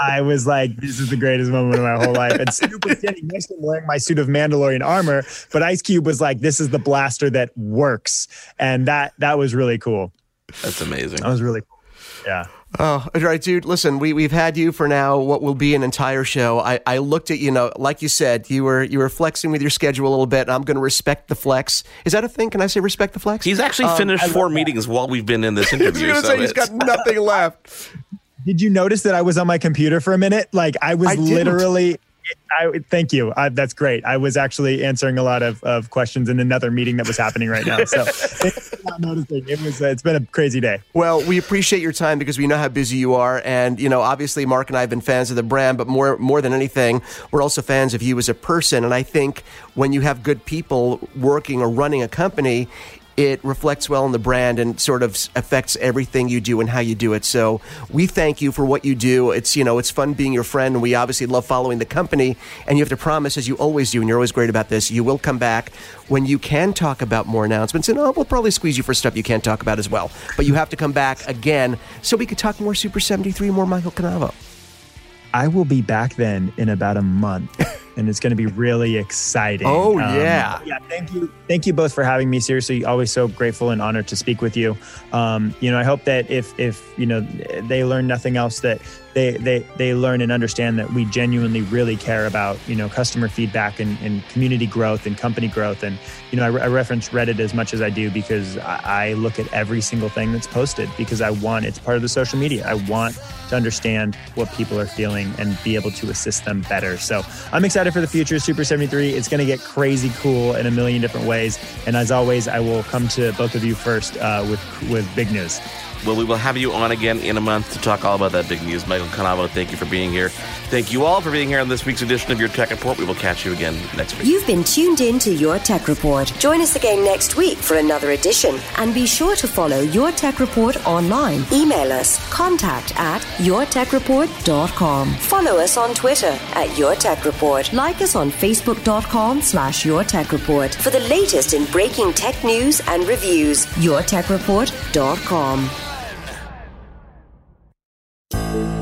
I was like, "This is the greatest moment of my whole life." And Snoop was standing next to him wearing my suit of Mandalorian armor, but Ice Cube was like, "This is the blaster that works," and that that was really cool. That's amazing. That was really cool. Yeah. Oh, all right, dude. Listen, we we've had you for now. What will be an entire show. I, I looked at you know, like you said, you were you were flexing with your schedule a little bit. I'm going to respect the flex. Is that a thing? Can I say respect the flex? He's actually um, finished four meetings while we've been in this interview. so say he's got nothing left. Did you notice that I was on my computer for a minute? Like I was I literally I thank you. I, that's great. I was actually answering a lot of, of questions in another meeting that was happening right now. So not noticing. It was. Uh, it's been a crazy day. Well, we appreciate your time because we know how busy you are, and you know, obviously, Mark and I have been fans of the brand, but more more than anything, we're also fans of you as a person. And I think when you have good people working or running a company, it reflects well on the brand and sort of affects everything you do and how you do it. So we thank you for what you do. It's you know it's fun being your friend, and we obviously love following the company. And you have to promise, as you always do, and you're always great about this, you will come back when you can talk about more announcements. And oh, we'll probably squeeze you for stuff you can't talk about as well. But you have to come back again so we could talk more Super 73, more Michael Cannavo. I will be back then in about a month. and it's going to be really exciting. Oh um, yeah, yeah. Thank you, thank you both for having me. Seriously, always so grateful and honored to speak with you. Um, you know, I hope that if if you know they learn nothing else, that they they they learn and understand that we genuinely really care about you know customer feedback and, and community growth and company growth. And you know, I, I reference Reddit as much as I do because I, I look at every single thing that's posted because I want it's part of the social media. I want to understand what people are feeling and be able to assist them better. So I'm excited excited for the future. Super 73. It's going to get crazy cool in a million different ways. And as always, I will come to both of you first uh, with with big news. Well, we will have you on again in a month to talk all about that big news. Michael Cannavo, thank you for being here. Thank you all for being here on this week's edition of Your Tech Report. We will catch you again next week. You've been tuned in to Your Tech Report. Join us again next week for another edition. And be sure to follow Your Tech Report online. Email us contact at yourtechreport.com. Follow us on Twitter at Your Tech Report. Like us on facebook.com slash Your Tech Report for the latest in breaking tech news and reviews. YourTechReport.com.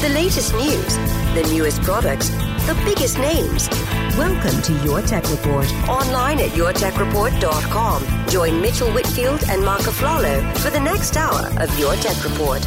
The latest news, the newest products, the biggest names. Welcome to Your Tech Report. Online at yourtechreport.com. Join Mitchell Whitfield and Mark Aflalo for the next hour of Your Tech Report.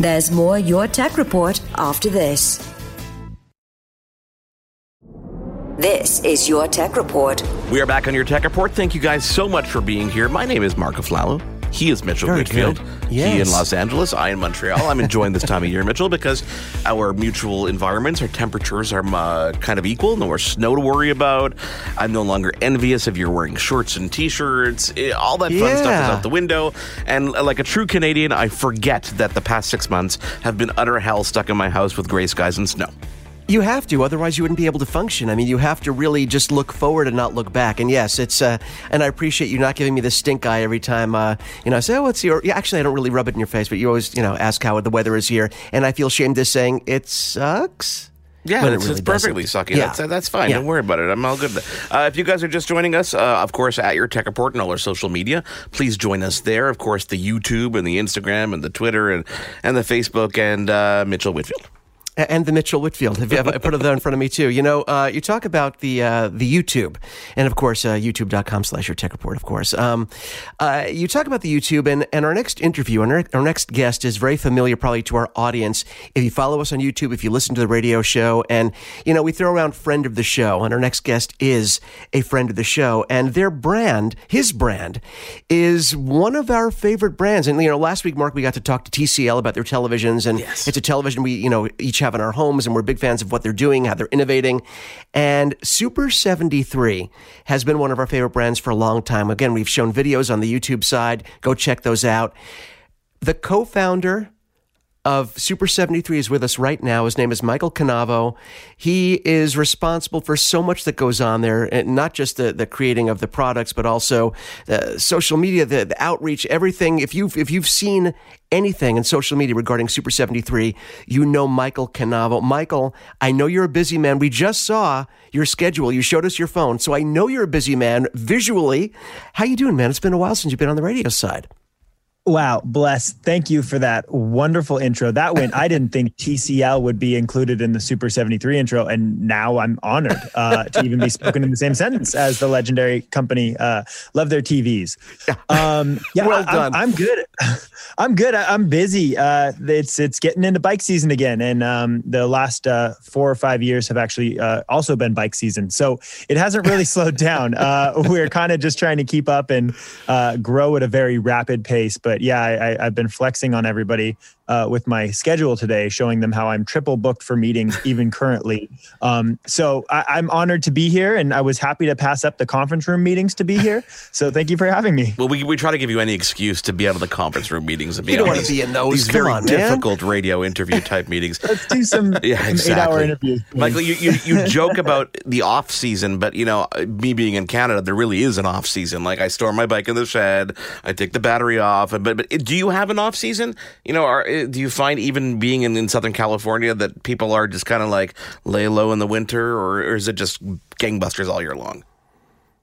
There's more Your Tech Report after this. This is Your Tech Report. We are back on your Tech Report. Thank you guys so much for being here. My name is Mark Aflalo. He is Mitchell Very Whitfield. good. He in Los Angeles. I in Montreal. I'm enjoying this time of year, Mitchell, because our mutual environments, our temperatures are uh, kind of equal. No more snow to worry about. I'm no longer envious if you're wearing shorts and t-shirts. Eh, All that fun stuff is out the window. And uh, like a true Canadian, I forget that the past six months have been utter hell stuck in my house with gray skies and snow. You have to, otherwise you wouldn't be able to function. I mean, you have to really just look forward and not look back. And yes, it's uh, and I appreciate you not giving me the stink eye every time. Uh, you know, I say, "Oh, what's your?" Yeah, actually, I don't really rub it in your face, but you always, you know, ask how the weather is here, and I feel ashamed of saying it sucks. Yeah, When it it's, really it's perfectly doesn't. sucky. Yeah. That's, that's fine. Yeah. Don't worry about it. I'm all good. Uh, if you guys are just joining us, uh, of course, at your Tech Report and all our social media, please join us there. Of course, the YouTube and the Instagram and the Twitter and, and the Facebook and uh, Mitchell Whitfield. And the Mitchell Whitfield. Have you, have I put it there in front of me too? You know, uh, you talk about the uh, the YouTube, and of course, uh, YouTube.com slash your tech report. Of course, um, uh, you talk about the YouTube, and, and our next interview, and our, our next guest is very familiar probably to our audience. If you follow us on YouTube, if you listen to the radio show, and you know, we throw around friend of the show, and our next guest is a friend of the show, and their brand, his brand, is one of our favorite brands. And you know, last week, Mark, we got to talk to TCL about their televisions, and it's a television we you know each have in our homes, and we're big fans of what they're doing, how they're innovating. And Super 73 has been one of our favorite brands for a long time. Again, we've shown videos on the YouTube side. Go check those out. The co-founder of Super 73 is with us right now. His name is Michael Cannavo. He is responsible for so much that goes on there, and not just the, the creating of the products, but also the social media, the, the outreach, everything. If you've, if you've seen anything in social media regarding Super 73, you know Michael Cannavo. Michael, I know you're a busy man. We just saw your schedule. You showed us your phone. So I know you're a busy man visually. How you doing, man? It's been a while since you've been on the radio side. Wow, bless. Thank you for that wonderful intro. That went, I didn't think TCL would be included in the Super 73 intro. And now I'm honored uh, to even be spoken in the same sentence as the legendary company. Uh, love their TVs. Um, yeah, Well I, done. I'm, I'm good. I'm good. I, I'm busy. Uh, it's it's getting into bike season again, and um, the last uh, four or five years have actually uh, also been bike season. So it hasn't really slowed down. Uh, we're kind of just trying to keep up and uh, grow at a very rapid pace. But yeah, I, I, I've been flexing on everybody uh, with my schedule today, showing them how I'm triple booked for meetings even currently. Um, so I, I'm honored to be here, and I was happy to pass up the conference room meetings to be here. So thank you for having me. Well, we, we try to give you any excuse to be out of the conference room meetings and be You don't wanna these, be in those. these very on, man. difficult radio interview type meetings. Let's do some, Yeah, some exactly. eight-hour interviews. Michael, you, you, you joke about the off season, but you know, me being in Canada, there really is an off season. Like I store my bike in the shed, I take the battery off. But but do you have an off season? You know, are, do you find even being in, in Southern California that people are just kind of like lay low in the winter, or, or is it just gangbusters all year long?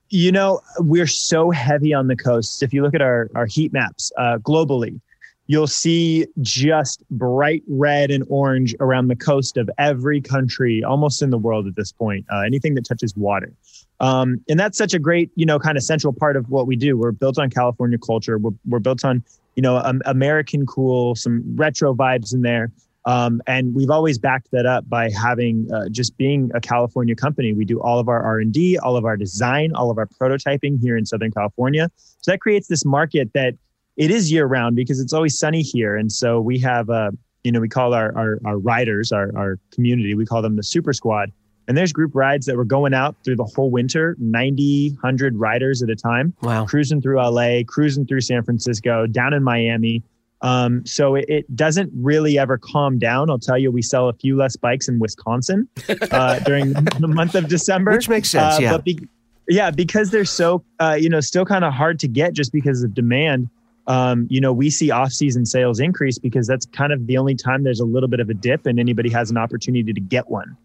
You know, we're so heavy on the coasts. If you look at our, our heat maps uh, globally, you'll see just bright red and orange around the coast of every country, almost in the world at this point, uh, anything that touches water. Um, and that's such a great, you know, kind of central part of what we do. We're built on California culture. We're, we're built on, you know, um, American cool, some retro vibes in there. Um, and we've always backed that up by having uh, just being a California company. We do all of our R and D, all of our design, all of our prototyping here in Southern California. So that creates this market that it is year round because it's always sunny here. And so we have, uh, you know, we call our our, our riders, our our community, we call them the Super Squad. And there's group rides that were going out through the whole winter, 90, 100 riders at a time, Wow. cruising through LA, cruising through San Francisco, down in Miami. Um, so it, it doesn't really ever calm down. I'll tell you, we sell a few less bikes in Wisconsin uh, during the month of December, Which makes sense, Uh, yeah. But be- yeah, because they're so uh, you know still kind of hard to get just because of demand. Um, you know, we see off-season sales increase because that's kind of the only time there's a little bit of a dip and anybody has an opportunity to get one.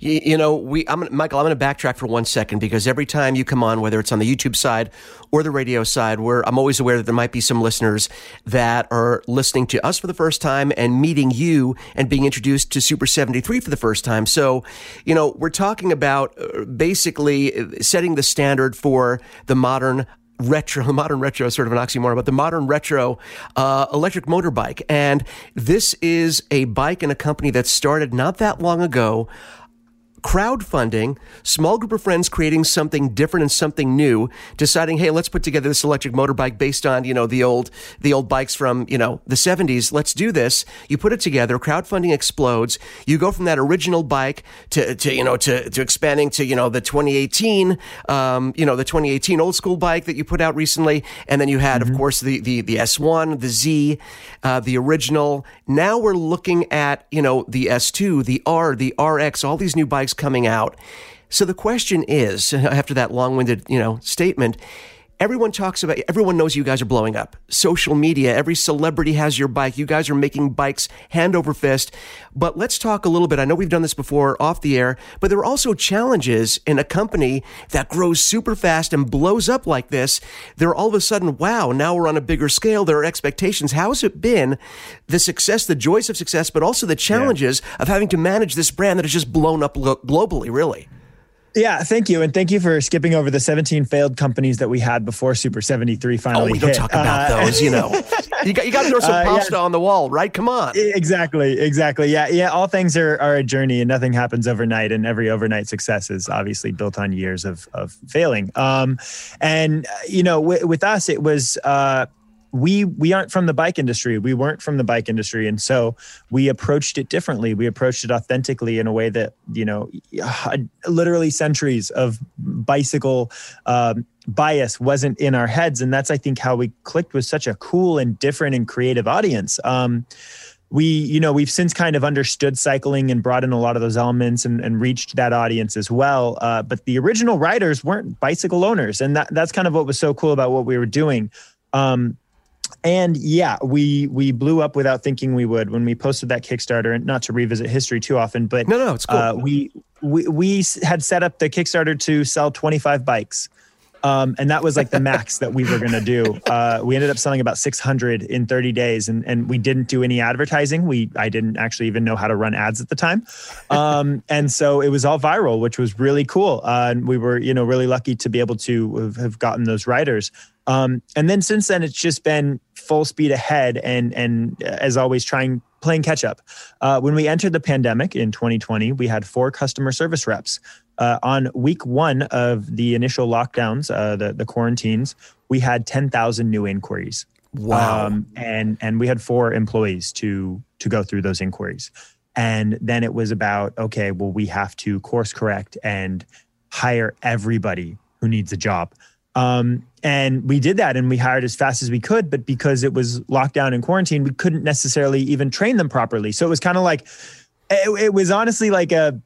You, you know, we, I'm Michael. I'm going to backtrack for one second because every time you come on, whether it's on the YouTube side or the radio side, where I'm always aware that there might be some listeners that are listening to us for the first time and meeting you and being introduced to Super 73 for the first time. So, you know, we're talking about uh, basically uh, setting the standard for the modern retro, modern retro is sort of an oxymoron, but the modern retro uh, electric motorbike. And this is a bike and a company that started not that long ago crowdfunding, small group of friends creating something different and something new, deciding, hey, let's put together this electric motorbike based on, you know, the old, the old bikes from, you know, the 70s. Let's do this. You put it together, crowdfunding explodes. You go from that original bike to, to you know, to, to expanding to, you know, the 2018, um, you know, the 2018 old school bike that you put out recently. And then you had, mm-hmm. of course, the, the, the S1, the Z, uh, the original. Now we're looking at, you know, the S2, the R, the RX, all these new bikes coming out. So the question is, after that long-winded, you know, statement, everyone talks about everyone knows you guys are blowing up. Social media every celebrity has your bike. You guys are making bikes hand over fist. But let's talk a little bit. I know we've done this before off the air but there are also challenges in a company that grows super fast and blows up like this. They're all of a sudden wow now we're on a bigger scale. There are expectations. How has it been the success the joys of success but also the challenges yeah. of having to manage this brand that has just blown up globally really yeah, thank you, and thank you for skipping over the 17 failed companies that we had before Super 73 finally. Oh, we don't hit. talk about uh, those. You know, you got you got to throw some uh, pasta yeah. on the wall, right? Come on. Exactly, exactly. Yeah, yeah. All things are are a journey, and nothing happens overnight. And every overnight success is obviously built on years of of failing. Um, and you know, w- with us, it was uh, we we aren't from the bike industry. We weren't from the bike industry. And so we approached it differently. We approached it authentically in a way that you know literally centuries of bicycle um, bias wasn't in our heads. And that's i think how we clicked with such a cool and different and creative audience. Um, we you know we've since kind of understood cycling and brought in a lot of those elements and, and reached that audience as well. Uh, but the original riders weren't bicycle owners. And that, that's kind of what was so cool about what we were doing. Um, and yeah, we we blew up without thinking we would when we posted that Kickstarter. And not to revisit history too often, but no, no, it's cool. Uh, we we we had set up the Kickstarter to sell 25 bikes. Um, and that was like the max that we were going to do. Uh, we ended up selling about 600 in 30 days, and and we didn't do any advertising. We I didn't actually even know how to run ads at the time, um, and so it was all viral, which was really cool. Uh, and we were you know really lucky to be able to have, have gotten those riders. Um, and then since then, it's just been full speed ahead, and and uh, as always, trying playing catch up. Uh, when we entered the pandemic in 2020, we had four customer service reps. Uh, on week one of the initial lockdowns, uh, the the quarantines, we had 10,000 new inquiries. Wow! Um, and and we had four employees to to go through those inquiries. And then it was about okay, well, we have to course correct and hire everybody who needs a job. Um, and we did that and we hired as fast as we could. But because it was lockdown and quarantine, we couldn't necessarily even train them properly. So it was kind of like, it, it was honestly like a,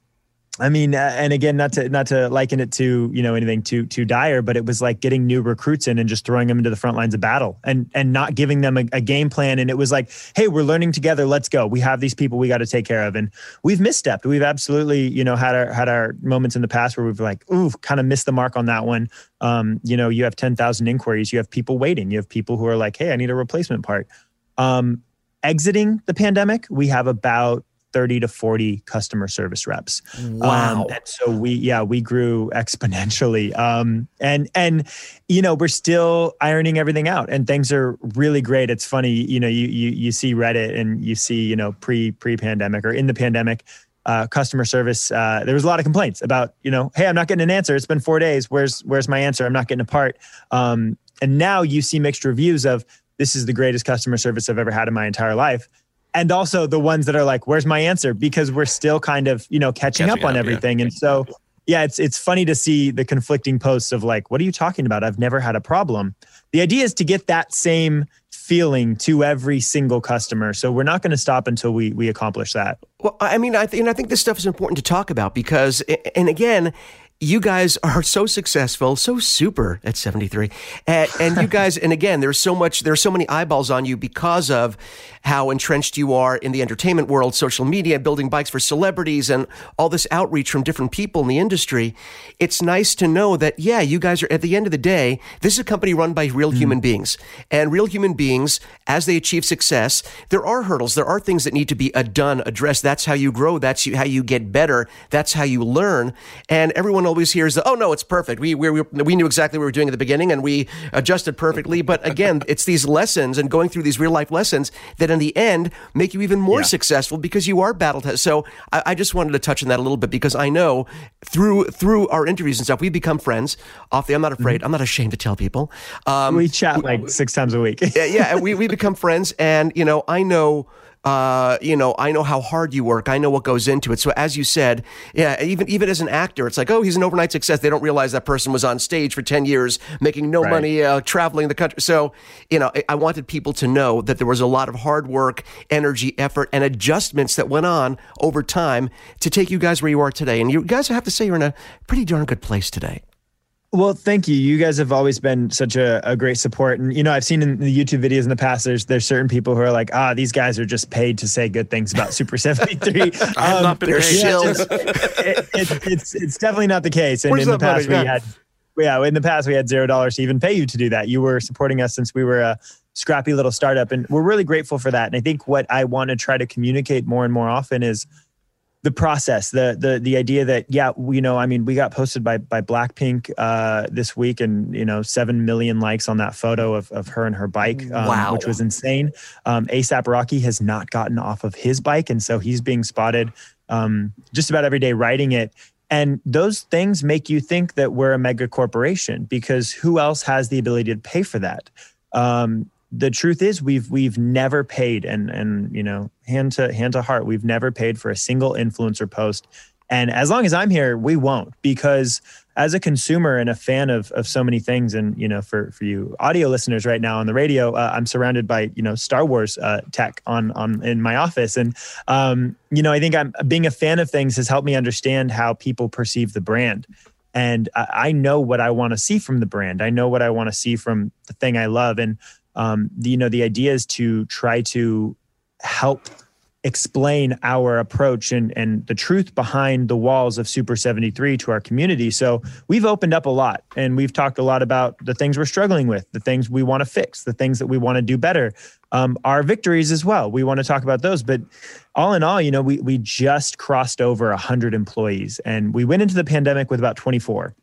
I mean, and again, not to not to liken it to you know anything too too dire, but it was like getting new recruits in and just throwing them into the front lines of battle and and not giving them a, a game plan. And it was like, hey, we're learning together. Let's go. We have these people we got to take care of, and we've misstepped. We've absolutely you know had our had our moments in the past where we've like, ooh, kind of missed the mark on that one. Um, you know, you have ten thousand inquiries, you have people waiting, you have people who are like, hey, I need a replacement part. Um, exiting the pandemic, we have about 30 to 40 customer service reps. Wow. Um, and so we, yeah, we grew exponentially. Um, and, and, you know, we're still ironing everything out and things are really great. It's funny, you know, you, you, you see Reddit and you see, you know, pre, pre pandemic or in the pandemic, uh, customer service. Uh, there was a lot of complaints about, you know, hey, I'm not getting an answer. It's been four days. Where's, where's my answer? I'm not getting a part. Um, and now you see mixed reviews of this is the greatest customer service I've ever had in my entire life and also the ones that are like, "Where's my answer?" Because we're still kind of you know catching, catching up on up, everything, yeah. and so yeah, it's it's funny to see the conflicting posts of like, "What are you talking about? I've never had a problem." The idea is to get that same feeling to every single customer. So we're not going to stop until we we accomplish that. Well, I mean, I think I think this stuff is important to talk about because, and again, you guys are so successful, so super at 73. And, and you guys, and again, there's so much, there's so many eyeballs on you because of how entrenched you are in the entertainment world, social media, building bikes for celebrities, and all this outreach from different people in the industry. It's nice to know that, yeah, you guys are, at the end of the day, this is a company run by real mm. human beings. And real human beings, as they achieve success, there are hurdles, there are things that need to be done, addressed. That's how you grow, that's how you get better, that's how you learn. And everyone always hears oh no, it's perfect. We, we, we knew exactly what we were doing at the beginning and we adjusted perfectly. But again, it's these lessons and going through these real life lessons that in the end make you even more yeah. successful because you are battle tested. So I, I, just wanted to touch on that a little bit because I know through, through our interviews and stuff, we've become friends off the, I'm not afraid. Mm-hmm. I'm not ashamed to tell people. Um, we chat like six times a week. yeah. Yeah. We, we become friends and, you know, I know, uh, you know, I know how hard you work. I know what goes into it. So as you said, yeah, even even as an actor, it's like, oh, he's an overnight success. They don't realize that person was on stage for ten years, making no right. money, uh, traveling the country. So, you know, I, I wanted people to know that there was a lot of hard work, energy, effort, and adjustments that went on over time to take you guys where you are today. And you guys have to say you're in a pretty darn good place today. Well, thank you. You guys have always been such a, a great support. And, you know, I've seen in the YouTube videos in the past, there's there's certain people who are like, ah, these guys are just paid to say good things about Super 73. I have um, not been paid. Yeah, just, it, it, it's, it's definitely not the case. And Where's in the past, money? we yeah. had, yeah, in the past, we had zero dollars to even pay you to do that. You were supporting us since we were a scrappy little startup. And we're really grateful for that. And I think what I want to try to communicate more and more often is, the process, the the the idea that yeah, you know, I mean, we got posted by by Blackpink uh, this week, and you know, seven million likes on that photo of of her and her bike, um, wow. which was insane. Um, ASAP Rocky has not gotten off of his bike, and so he's being spotted um, just about every day riding it. And those things make you think that we're a mega corporation because who else has the ability to pay for that? Um, the truth is we've we've never paid and and you know hand to hand to heart we've never paid for a single influencer post. And as long as i'm here we won't because as a consumer and a fan of of so many things and you know for for you audio listeners right now on the radio uh, i'm surrounded by you know star wars uh, tech on on in my office. And um you know i think i'm being a fan of things has helped me understand how people perceive the brand. And I, I know what i want to see from the brand. I know what i want to see from the thing i love. And um, you know the idea is to try to help explain our approach and and the truth behind the walls of Super 73 to our community. So we've opened up a lot and we've talked a lot about the things we're struggling with, the things we want to fix, the things that we want to do better. Um, our victories as well. We want to talk about those. But all in all, you know, we we just crossed over 100 employees and we went into the pandemic with about 24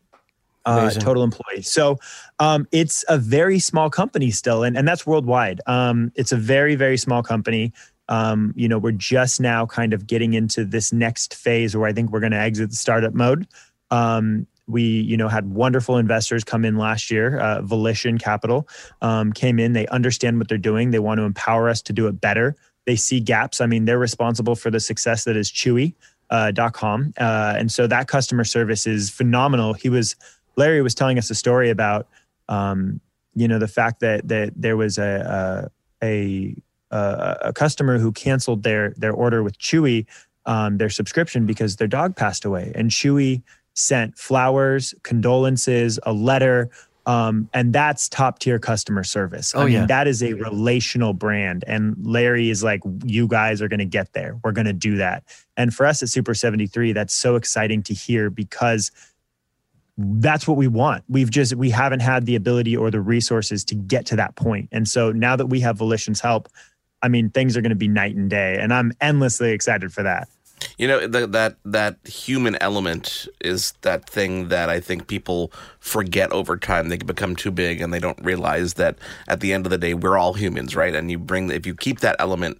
uh, total employees. So um, it's a very small company still, and, and that's worldwide. Um, it's a very, very small company. Um, you know, we're just now kind of getting into this next phase where I think we're going to exit the startup mode. Um, we, you know, had wonderful investors come in last year. Uh, Volition Capital um, came in. They understand what they're doing. They want to empower us to do it better. They see gaps. I mean, they're responsible for the success that is Chewy. Uh, .com uh, and so that customer service is phenomenal. He was Larry was telling us a story about, um, you know, the fact that that there was a a, a, a customer who canceled their their order with Chewy, um, their subscription because their dog passed away, and Chewy sent flowers, condolences, a letter. Um, and that's top tier customer service. Oh, I mean, yeah. that is a relational brand. And Larry is like, you guys are going to get there. We're going to do that. And for us at Super 73, that's so exciting to hear because that's what we want. We've just we haven't had the ability or the resources to get to that point. And so now that we have Volition's help, I mean, things are going to be night and day, and I'm endlessly excited for that. You know the, that that human element is that thing that I think people forget over time. They become too big and they don't realize that at the end of the day we're all humans, right? And you bring if you keep that element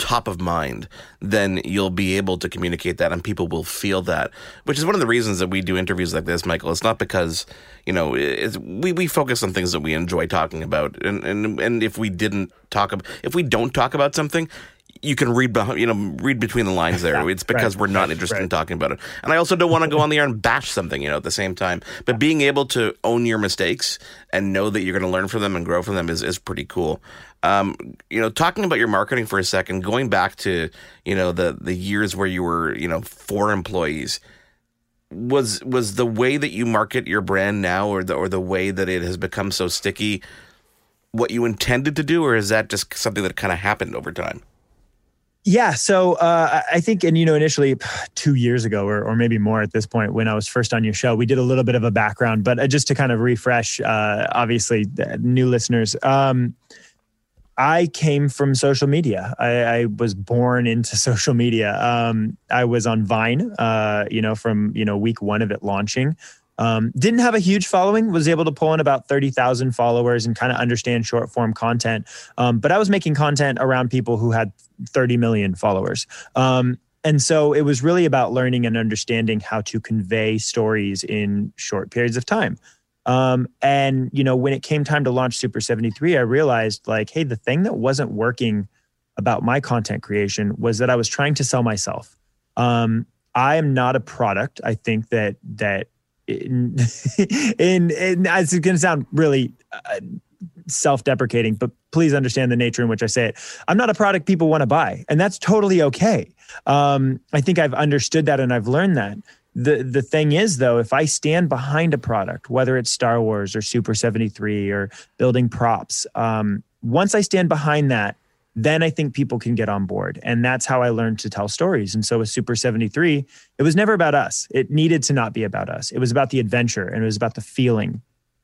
top of mind, then you'll be able to communicate that and people will feel that, which is one of the reasons that we do interviews like this, Michael. It's not because, you know, we, we focus on things that we enjoy talking about. And, and, and if we didn't talk about, if we don't talk about something, you can read behind, you know, read between the lines there. It's because right, we're not interested right. in talking about it. And I also don't want to go on the air and bash something, you know, at the same time. But being able to own your mistakes and know that you're going to learn from them and grow from them is, is pretty cool. Um, you know, talking about your marketing for a second, going back to, you know, the the years where you were, you know, four employees, was was the way that you market your brand now or the or the way that it has become so sticky what you intended to do or is that just something that kind of happened over time? Yeah. So uh, I think, and you know, initially two years ago, or, or maybe more at this point, when I was first on your show, we did a little bit of a background, but uh, just to kind of refresh, uh, obviously, new listeners. Um, I came from social media. I, I was born into social media. Um, I was on Vine, uh, you know, from you know week one of it launching. Um, didn't have a huge following. Was able to pull in about thirty thousand followers and kind of understand short form content. Um, but I was making content around people who had thirty million followers. Um, and so it was really about learning and understanding how to convey stories in short periods of time. Um, and you know, when it came time to launch Super 73, I realized like, hey, the thing that wasn't working about my content creation was that I was trying to sell myself. Um, I am not a product. I think that that in, in it's going to sound really uh, self-deprecating, but please understand the nature in which I say it. I'm not a product people want to buy, and that's totally okay. Um, I think I've understood that and I've learned that the the thing is though if i stand behind a product whether it's star wars or super 73 or building props um, once i stand behind that then i think people can get on board. And that's how i learned to tell stories. And so with super 73 it was never about us. It needed to not be about us. It was about the adventure and it was about the feeling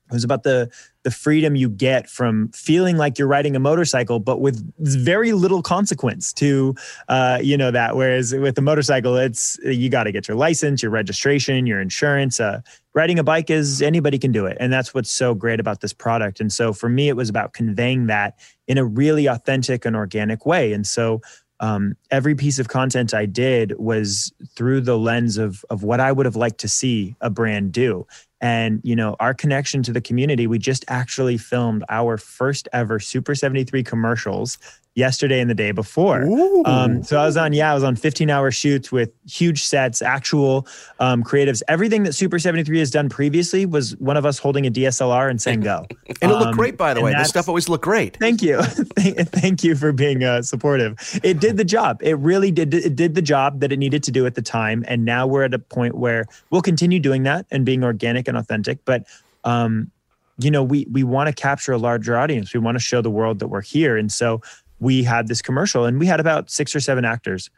it was about the the freedom you get from feeling like you're riding a motorcycle, but with very little consequence to uh, you know that. Whereas with a motorcycle, it's you got to get your license, your registration, your insurance. Uh, riding a bike is anybody can do it, and that's what's so great about this product. And so for me, it was about conveying that in a really authentic and organic way. And so um, every piece of content I did was through the lens of of what I would have liked to see a brand do. And you know, our connection to the community, we just actually filmed our first ever Super 73 commercials yesterday and the day before. Um, so I was on, yeah, I was on 15 hour shoots with huge sets, actual um, creatives. Everything that Super 73 has done previously was one of us holding a DSLR and saying go. and it looked um, great, by the way. The stuff always looked great. Thank you. thank you for being uh, supportive. It did the job. It really did. It did the job that it needed to do at the time. And now we're at a point where we'll continue doing that and being organic and authentic. But um, you know, we we want to capture a larger audience. We want to show the world that we're here. And so we had this commercial and we had about six or seven actors.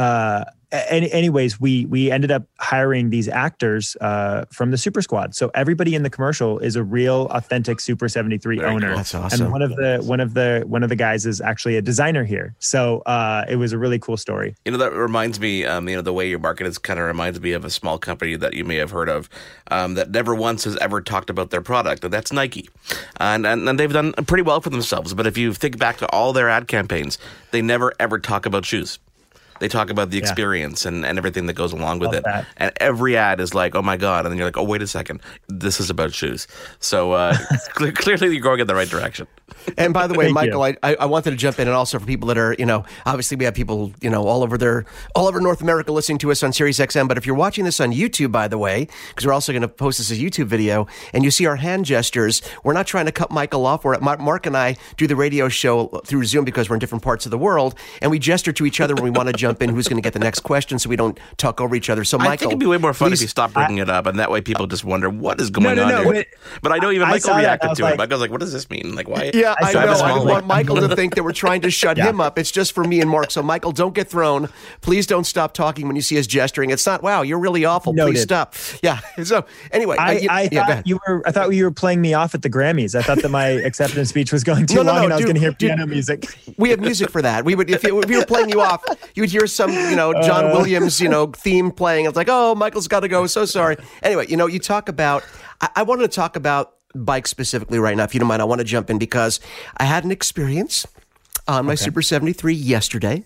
Uh, any, anyways, we we ended up hiring these actors uh, from the Super Squad. So everybody in the commercial is a real, authentic Super seventy three owner. Cool. That's awesome. And one of the one of the one of the guys is actually a designer here. So uh, it was a really cool story. You know that reminds me. Um, you know the way your market is kind of reminds me of a small company that you may have heard of um, that never once has ever talked about their product, and that's Nike. And, and and they've done pretty well for themselves. But if you think back to all their ad campaigns, they never ever talk about shoes. They talk about the experience yeah. and, and everything that goes along with Love it. That. And every ad is like, oh my God. And then you're like, oh, wait a second. This is about shoes. So uh, clearly you're going in the right direction. And by the way, Michael, I, I wanted to jump in and also for people that are, you know, obviously we have people, you know, all over their, all over North America listening to us on Sirius XM. But if you're watching this on YouTube, by the way, because we're also going to post this as a YouTube video and you see our hand gestures, we're not trying to cut Michael off. We're Mark and I do the radio show through Zoom because we're in different parts of the world and we gesture to each other when we want to jump jump in who's going to get the next question so we don't talk over each other. So, Michael. I think it'd be way more fun please, if you stop bringing I, it up, and that way people just wonder what is going no, no, on no, here. But, but, I know even I Michael reacted to like, it. Michael's like, what does this mean? Like, why? Yeah, I, I know. I don't want Michael to think that we're trying to shut yeah. him up. It's just for me and Mark. So, Michael, don't get thrown. Please don't stop talking when you see us gesturing. It's not, wow, you're really awful. Noted. Please stop. Yeah. So, anyway. I, you, I yeah, thought you were, I thought you were playing me off at the Grammys. I thought that my acceptance speech was going too no, no, long no, and I was going to hear piano music. We have music for that. We would, if, it, if we were playing you off, you would hear some, you know, John uh, Williams, you know, theme playing. It's like, oh, Michael's got to go. So sorry. Anyway, you know, you talk about. I, I wanted to talk about bikes specifically right now. If you don't mind, I want to jump in because I had an experience on my okay. Super 73 yesterday.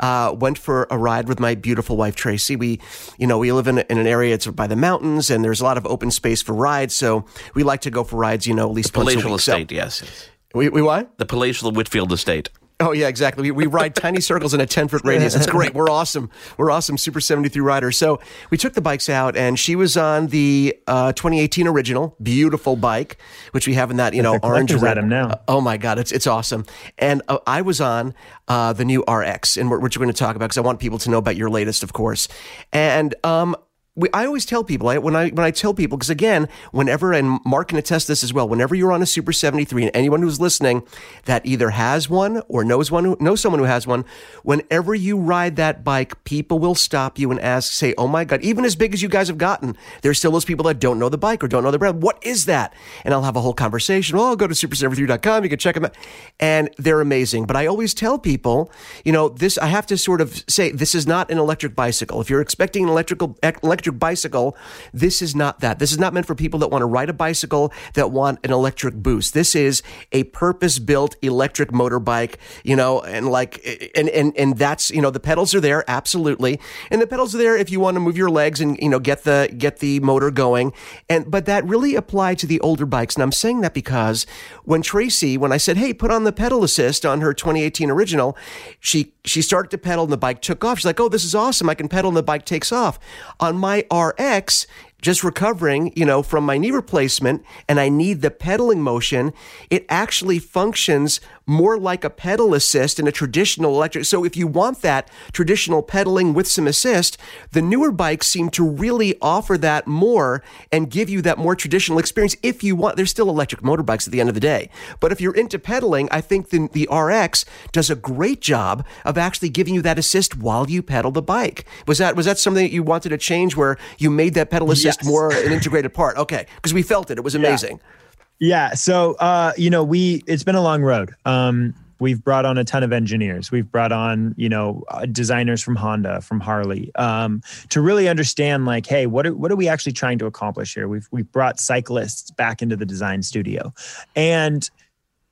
Uh, went for a ride with my beautiful wife Tracy. We, you know, we live in, in an area it's by the mountains, and there's a lot of open space for rides. So we like to go for rides. You know, at least the palatial estate. So, yes. We, we what? The palatial Whitfield estate. Oh yeah, exactly. We, we ride tiny circles in a ten foot radius. It's great. We're awesome. We're awesome Super seventy three riders. So we took the bikes out, and she was on the uh, 2018 original, beautiful bike, which we have in that you know orange red. now. Uh, oh my god, it's it's awesome. And uh, I was on uh, the new RX, and which we're going to talk about because I want people to know about your latest, of course. And um, we, I always tell people I, when I when I tell people because again, whenever and Mark can attest this as well. Whenever you're on a Super 73, and anyone who's listening that either has one or knows one who knows someone who has one, whenever you ride that bike, people will stop you and ask, say, "Oh my God!" Even as big as you guys have gotten, there's still those people that don't know the bike or don't know the brand. What is that? And I'll have a whole conversation. Oh, go to super73.com. You can check them out, and they're amazing. But I always tell people, you know, this I have to sort of say this is not an electric bicycle. If you're expecting an electrical electric bicycle. This is not that. This is not meant for people that want to ride a bicycle that want an electric boost. This is a purpose built electric motorbike, you know, and like, and, and, and that's, you know, the pedals are there. Absolutely. And the pedals are there if you want to move your legs and, you know, get the, get the motor going. And, but that really applied to the older bikes. And I'm saying that because when Tracy, when I said, Hey, put on the pedal assist on her 2018 original, she, she started to pedal and the bike took off. She's like, Oh, this is awesome. I can pedal and the bike takes off. On my my RX just recovering, you know, from my knee replacement and I need the pedaling motion, it actually functions more like a pedal assist in a traditional electric. So if you want that traditional pedaling with some assist, the newer bikes seem to really offer that more and give you that more traditional experience. If you want, they're still electric motorbikes at the end of the day. But if you're into pedaling, I think the, the RX does a great job of actually giving you that assist while you pedal the bike. Was that, was that something that you wanted to change where you made that pedal assist yes. more an integrated part? Okay. Because we felt it. It was amazing. Yeah. Yeah. So, uh, you know, we, it's been a long road. Um, we've brought on a ton of engineers. We've brought on, you know, uh, designers from Honda, from Harley, um, to really understand, like, hey, what are, what are we actually trying to accomplish here? We've we've brought cyclists back into the design studio, and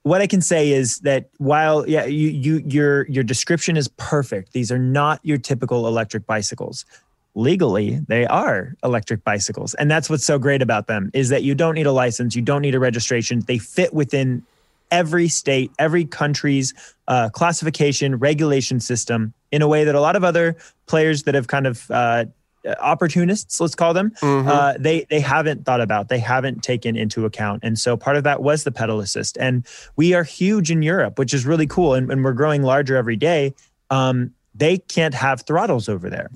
what I can say is that while yeah, you you your your description is perfect. These are not your typical electric bicycles legally they are electric bicycles. And that's what's so great about them is that you don't need a license you don't need a registration. They fit within every state every country's uh, classification regulation system in a way that a lot of other players that have kind of uh, opportunists let's call them mm-hmm. uh, they they haven't thought about they haven't taken into account. And so part of that was the pedal assist. And we are huge in europe which is really cool. And, and we're growing larger every day. Um, they can't have throttles over there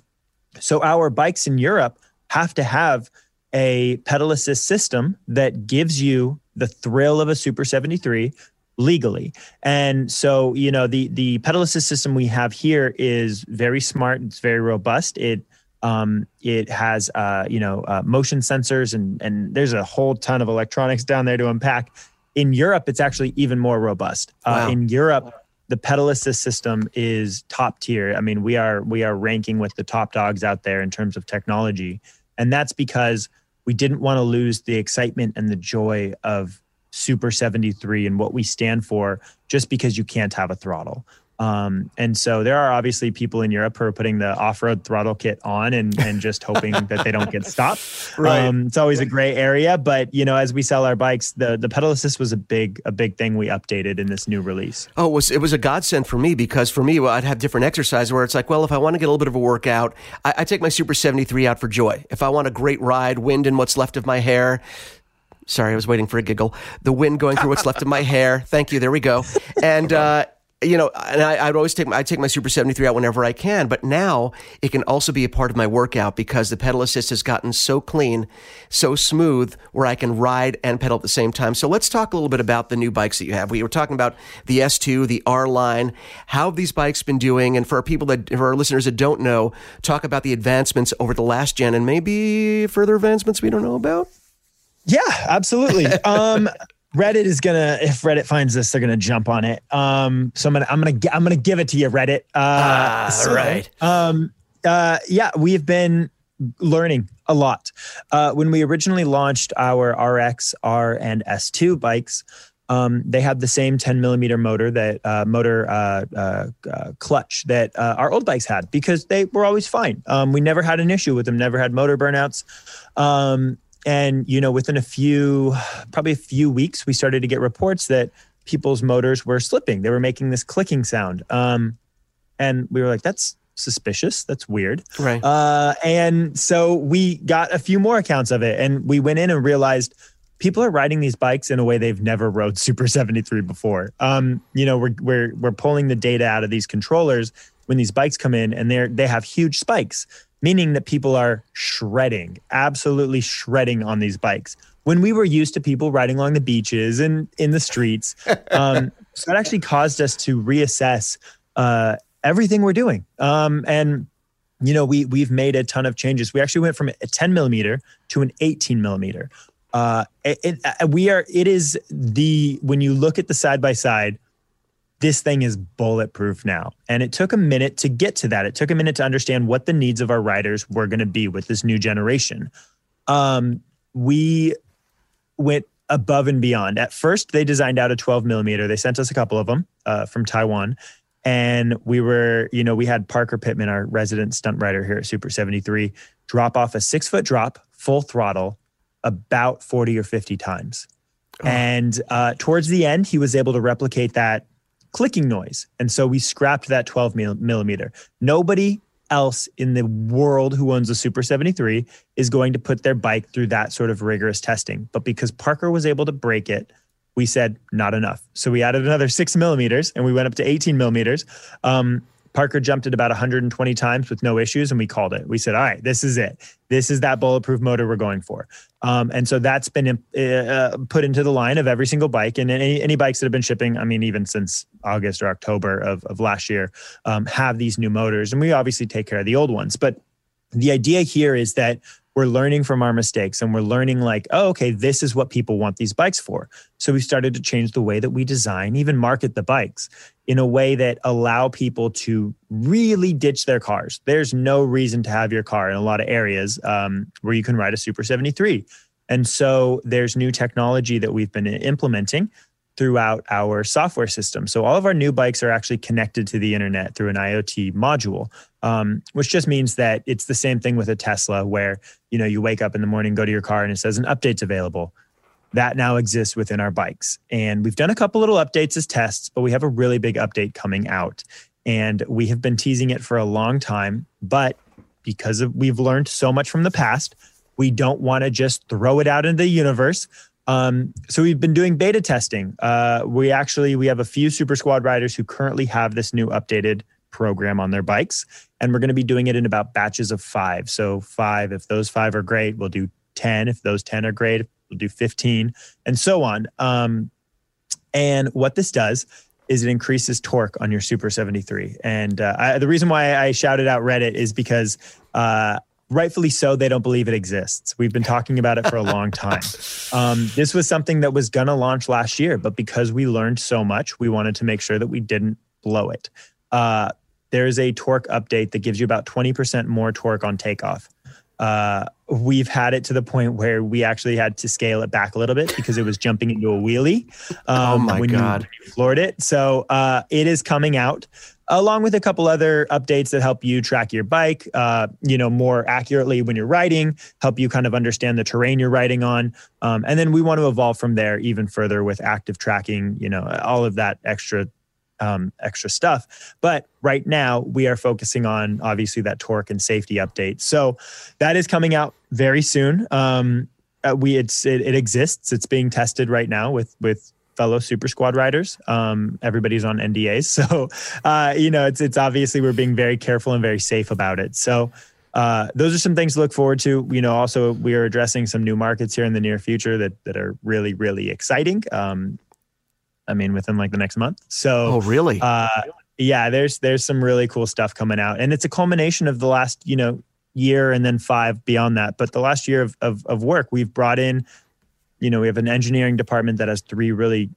so our bikes in Europe have to have a pedal assist system that gives you the thrill of a Super 73 legally. And so, you know, the the pedal assist system we have here is very smart. It's very robust. It um, it has uh, you know uh, motion sensors and and there's a whole ton of electronics down there to unpack. In Europe, it's actually even more robust. Uh. In Europe, the pedal assist system is top tier. I mean, we are we are ranking with the top dogs out there in terms of technology, and that's because we didn't want to lose the excitement and the joy of Super 73 and what we stand for just because you can't have a throttle. Um, and so there are obviously people in Europe who are putting the off-road throttle kit on and, and just hoping that they don't get stopped. Right. Um, it's always a gray area, but you know, as we sell our bikes, the, the pedal assist was a big, a big thing we updated in this new release. Oh, it was, it was a godsend for me because for me, well, I'd have different exercises where it's like, well, if I want to get a little bit of a workout, I, I take my Super 73 out for joy. If I want a great ride, wind in what's left of my hair, Sorry, I was waiting for a giggle. The wind going through what's left of my hair. Thank you. There we go. And uh, you know, and I, would always take my, I take my Super 73 out whenever I can, but now it can also be a part of my workout because the pedal assist has gotten so clean, so smooth where I can ride and pedal at the same time. So let's talk a little bit about the new bikes that you have. We were talking about the S2, the R line. How have these bikes been doing? And for our people that, for our listeners that don't know, talk about the advancements over the last gen and maybe further advancements we don't know about. Yeah, absolutely. Um, Reddit is gonna if Reddit finds this, they're gonna jump on it. Um, so I'm gonna I'm gonna I'm gonna give it to you, Reddit. Uh, ah, so, right. Um, uh, yeah, we've been learning a lot. Uh, when we originally launched our RX, R, and S2 bikes, um, they had the same 10 millimeter motor that uh, motor uh, uh, uh clutch that uh, our old bikes had because they were always fine. Um, we never had an issue with them, never had motor burnouts. Um, and you know within a few probably a few weeks we started to get reports that people's motors were slipping. They were making this clicking sound. Um, and we were like that's suspicious. That's weird. Right. Uh, and so we got a few more accounts of it. And we went in and realized people are riding these bikes in a way they've never rode super 73 before. Um, you know we're, we're we're pulling the data out of these controllers when these bikes come in and they're they have huge spikes meaning that people are shredding, absolutely shredding on these bikes. When we were used to people riding along the beaches and in the streets, um, so that actually caused us to reassess uh, everything we're doing. Um, and you know, we we've made a ton of changes. We actually went from a 10 millimeter to an 18 millimeter. Uh, it, it, uh, we are. It is the when you look at the side by side, this thing is bulletproof now. And it took a minute to get to that. It took a minute to understand what the needs of our riders were going to be with this new generation. Um, we went above and beyond. At first, they designed out a 12 millimeter. They sent us a couple of them uh, from Taiwan. And we were, you know, we had Parker Pittman, our resident stunt writer here at Super 73, drop off a six foot drop, full throttle, about 40 or 50 times. Oh. And uh, towards the end, he was able to replicate that clicking noise. And so we scrapped that 12 millimeter. Nobody else in the world who owns a Super 73 is going to put their bike through that sort of rigorous testing. But because Parker was able to break it, we said not enough. So we added another six millimeters and we went up to 18 millimeters. Um, Parker jumped it about 120 times with no issues, and we called it. We said, "All right, this is it. This is that bulletproof motor we're going for." Um, and so that's been uh, put into the line of every single bike, and any any bikes that have been shipping. I mean, even since August or October of of last year, um, have these new motors, and we obviously take care of the old ones. But the idea here is that we're learning from our mistakes and we're learning like oh okay this is what people want these bikes for. So we started to change the way that we design even market the bikes in a way that allow people to really ditch their cars. There's no reason to have your car in a lot of areas um, where you can ride a super 73 and so there's new technology that we've been implementing throughout our software system. So all of our new bikes are actually connected to the internet through an IoT module, um, which just means that it's the same thing with a Tesla, where you know you wake up in the morning, go to your car, and it says an update's available. That now exists within our bikes, and we've done a couple little updates as tests, but we have a really big update coming out, and we have been teasing it for a long time, but because of, we've learned so much from the past, we don't want to just throw it out into the universe um, so we've been doing beta testing. Uh, we actually we have a few Super Squad riders who currently have this new updated program on their bikes, and we're going to be doing it in about batches of five. So five, if those five are great, we'll do ten. If those ten are great, we'll do fifteen, and so on. Um, and what this does is it increases torque on your Super 73. And uh, I, the reason why I shouted out Reddit is because uh, rightfully so, they don't believe it exists. We've been talking about it for a long time. Um, this was something that was going to launch last year, but because we learned so much, we wanted to make sure that we didn't blow it. Uh, there's a torque update that gives you about 20% more torque on takeoff. Uh, we've had it to the point where we actually had to scale it back a little bit because it was jumping into a wheelie um, oh my when God. you floored it. So uh, it is coming out along with a couple other updates that help you track your bike, uh, you know, more accurately when you're riding, help you kind of understand the terrain you're riding on, um, and then we want to evolve from there even further with active tracking, you know, all of that extra. Um, extra stuff. But right now, we are focusing on obviously that torque and safety update. So that is coming out very soon. Um, uh, we it's it, it exists. It's being tested right now with with fellow super squad riders. Um, everybody's on NDAs, so uh, you know it's it's obviously we're being very careful and very safe about it. So uh, those are some things to look forward to. You know, also we are addressing some new markets here in the near future that that are really really exciting. Um, I mean, within like the next month. So oh really? Uh, yeah, there's there's some really cool stuff coming out, and it's a culmination of the last you know year and then five beyond that. But the last year of, of, of work, we've brought in you know we have an engineering department that has three really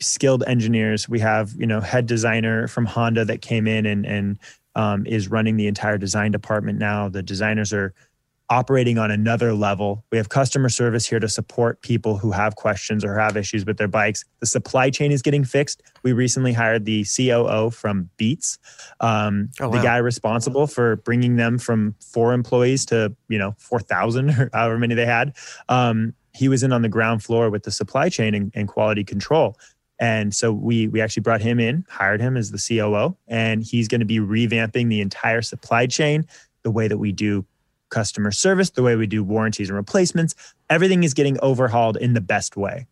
skilled engineers we have you know head designer from honda that came in and and um, is running the entire design department now the designers are operating on another level. We have customer service here to support people who have questions or have issues with their bikes. The supply chain is getting fixed. We recently hired the COO from Beats, um, oh, wow. the guy responsible for bringing them from four employees to you know four thousand or however many they had. Um, he was in on the ground floor with the supply chain and, and quality control. And so we we actually brought him in, hired him as the COO, and he's going to be revamping the entire supply chain, the way that we do customer service, the way we do warranties and replacements. Everything is getting overhauled in the best way.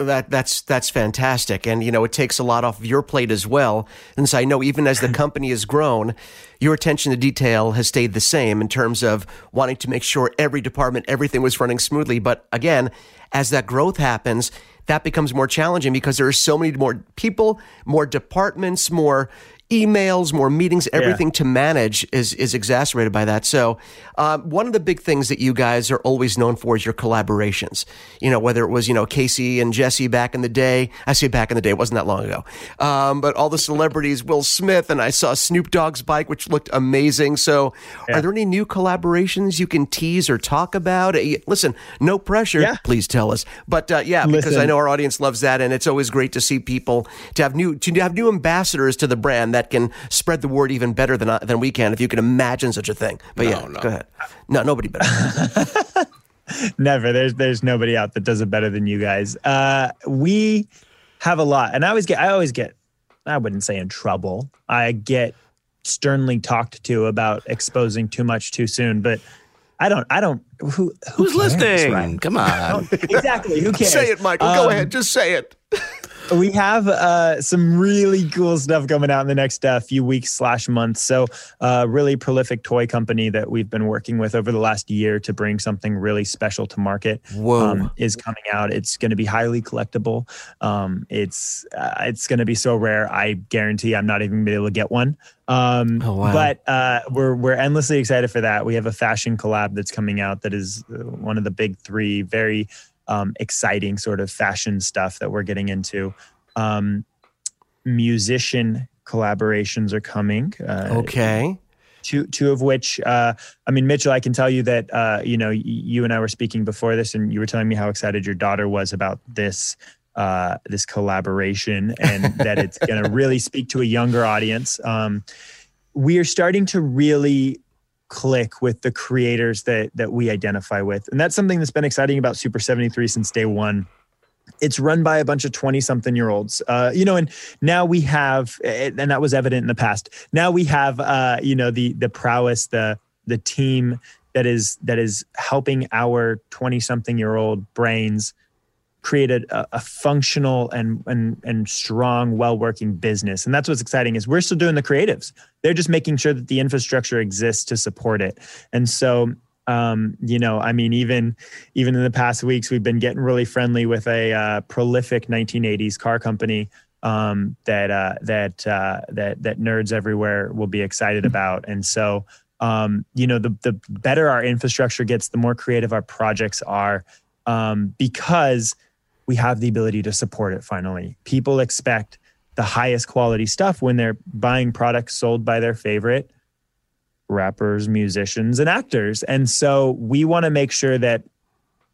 That that's that's fantastic, and you know it takes a lot off of your plate as well. And so I know even as the company has grown, your attention to detail has stayed the same in terms of wanting to make sure every department, everything was running smoothly. But again, as that growth happens, that becomes more challenging because there are so many more people, more departments, more emails, more meetings, everything yeah. to manage is is exacerbated by that. So, uh, one of the big things that you guys are always known for is your collaborations. You know, whether it was you know Casey and Jesse back in the day. I say back in the day, it wasn't that long ago. Um, but all the celebrities, Will Smith, and I saw Snoop Dogg's bike, which looked amazing. So, yeah. are there any new collaborations you can tease or talk about? Uh, listen, no pressure. Yeah. Please tell us. But uh, yeah, Listen. because I know our audience loves that, and it's always great to see people to have new to have new ambassadors to the brand that can spread the word even better than than we can, if you can imagine such a thing. But no, yeah, no. go ahead. No, nobody better. Never. There's there's nobody out that does it better than you guys. Uh, we have a lot, and I always get I always get I wouldn't say in trouble. I get sternly talked to about exposing too much too soon, but I don't. I don't. Who, who who's cares, listening? Right? Come on. exactly. Who cares? Say it, Michael. Um, Go ahead. Just say it we have uh, some really cool stuff coming out in the next uh, few weeks slash months. So, uh, really prolific toy company that we've been working with over the last year to bring something really special to market. Um, is coming out. It's going to be highly collectible. Um, it's uh, it's going to be so rare. I guarantee I'm not even going to be able to get one. Um, oh, wow. But uh, we're we're endlessly excited for that. We have a fashion collab that's coming out that is uh, one of the big three. Very um, exciting sort of fashion stuff that we're getting into. Um, musician collaborations are coming. Uh, okay. Two, two of which, uh, I mean, Mitchell, I can tell you that, uh, you know, you and I were speaking before this, and you were telling me how excited your daughter was about this uh, this collaboration and that it's going to really speak to a younger audience. Um, we are starting to really click with the creators that that we identify with. And that's something that's been exciting about super 73 since day one. It's run by a bunch of 20 something year olds uh, you know and now we have and that was evident in the past. Now we have uh, you know the the prowess the the team that is that is helping our 20 something year old brains create a, a functional and, and and strong, well working business. And that's what's exciting is we're still doing the creatives. They're just making sure that the infrastructure exists to support it. And so um, you know, I mean, even even in the past weeks, we've been getting really friendly with a uh, prolific 1980s car company um, that uh, that uh, that that nerds everywhere will be excited hmm. about. And so, um, you know, the the better our infrastructure gets, the more creative our projects are, um, because we have the ability to support it finally. People expect the highest quality stuff when they're buying products sold by their favorite rappers, musicians, and actors. And so we want to make sure that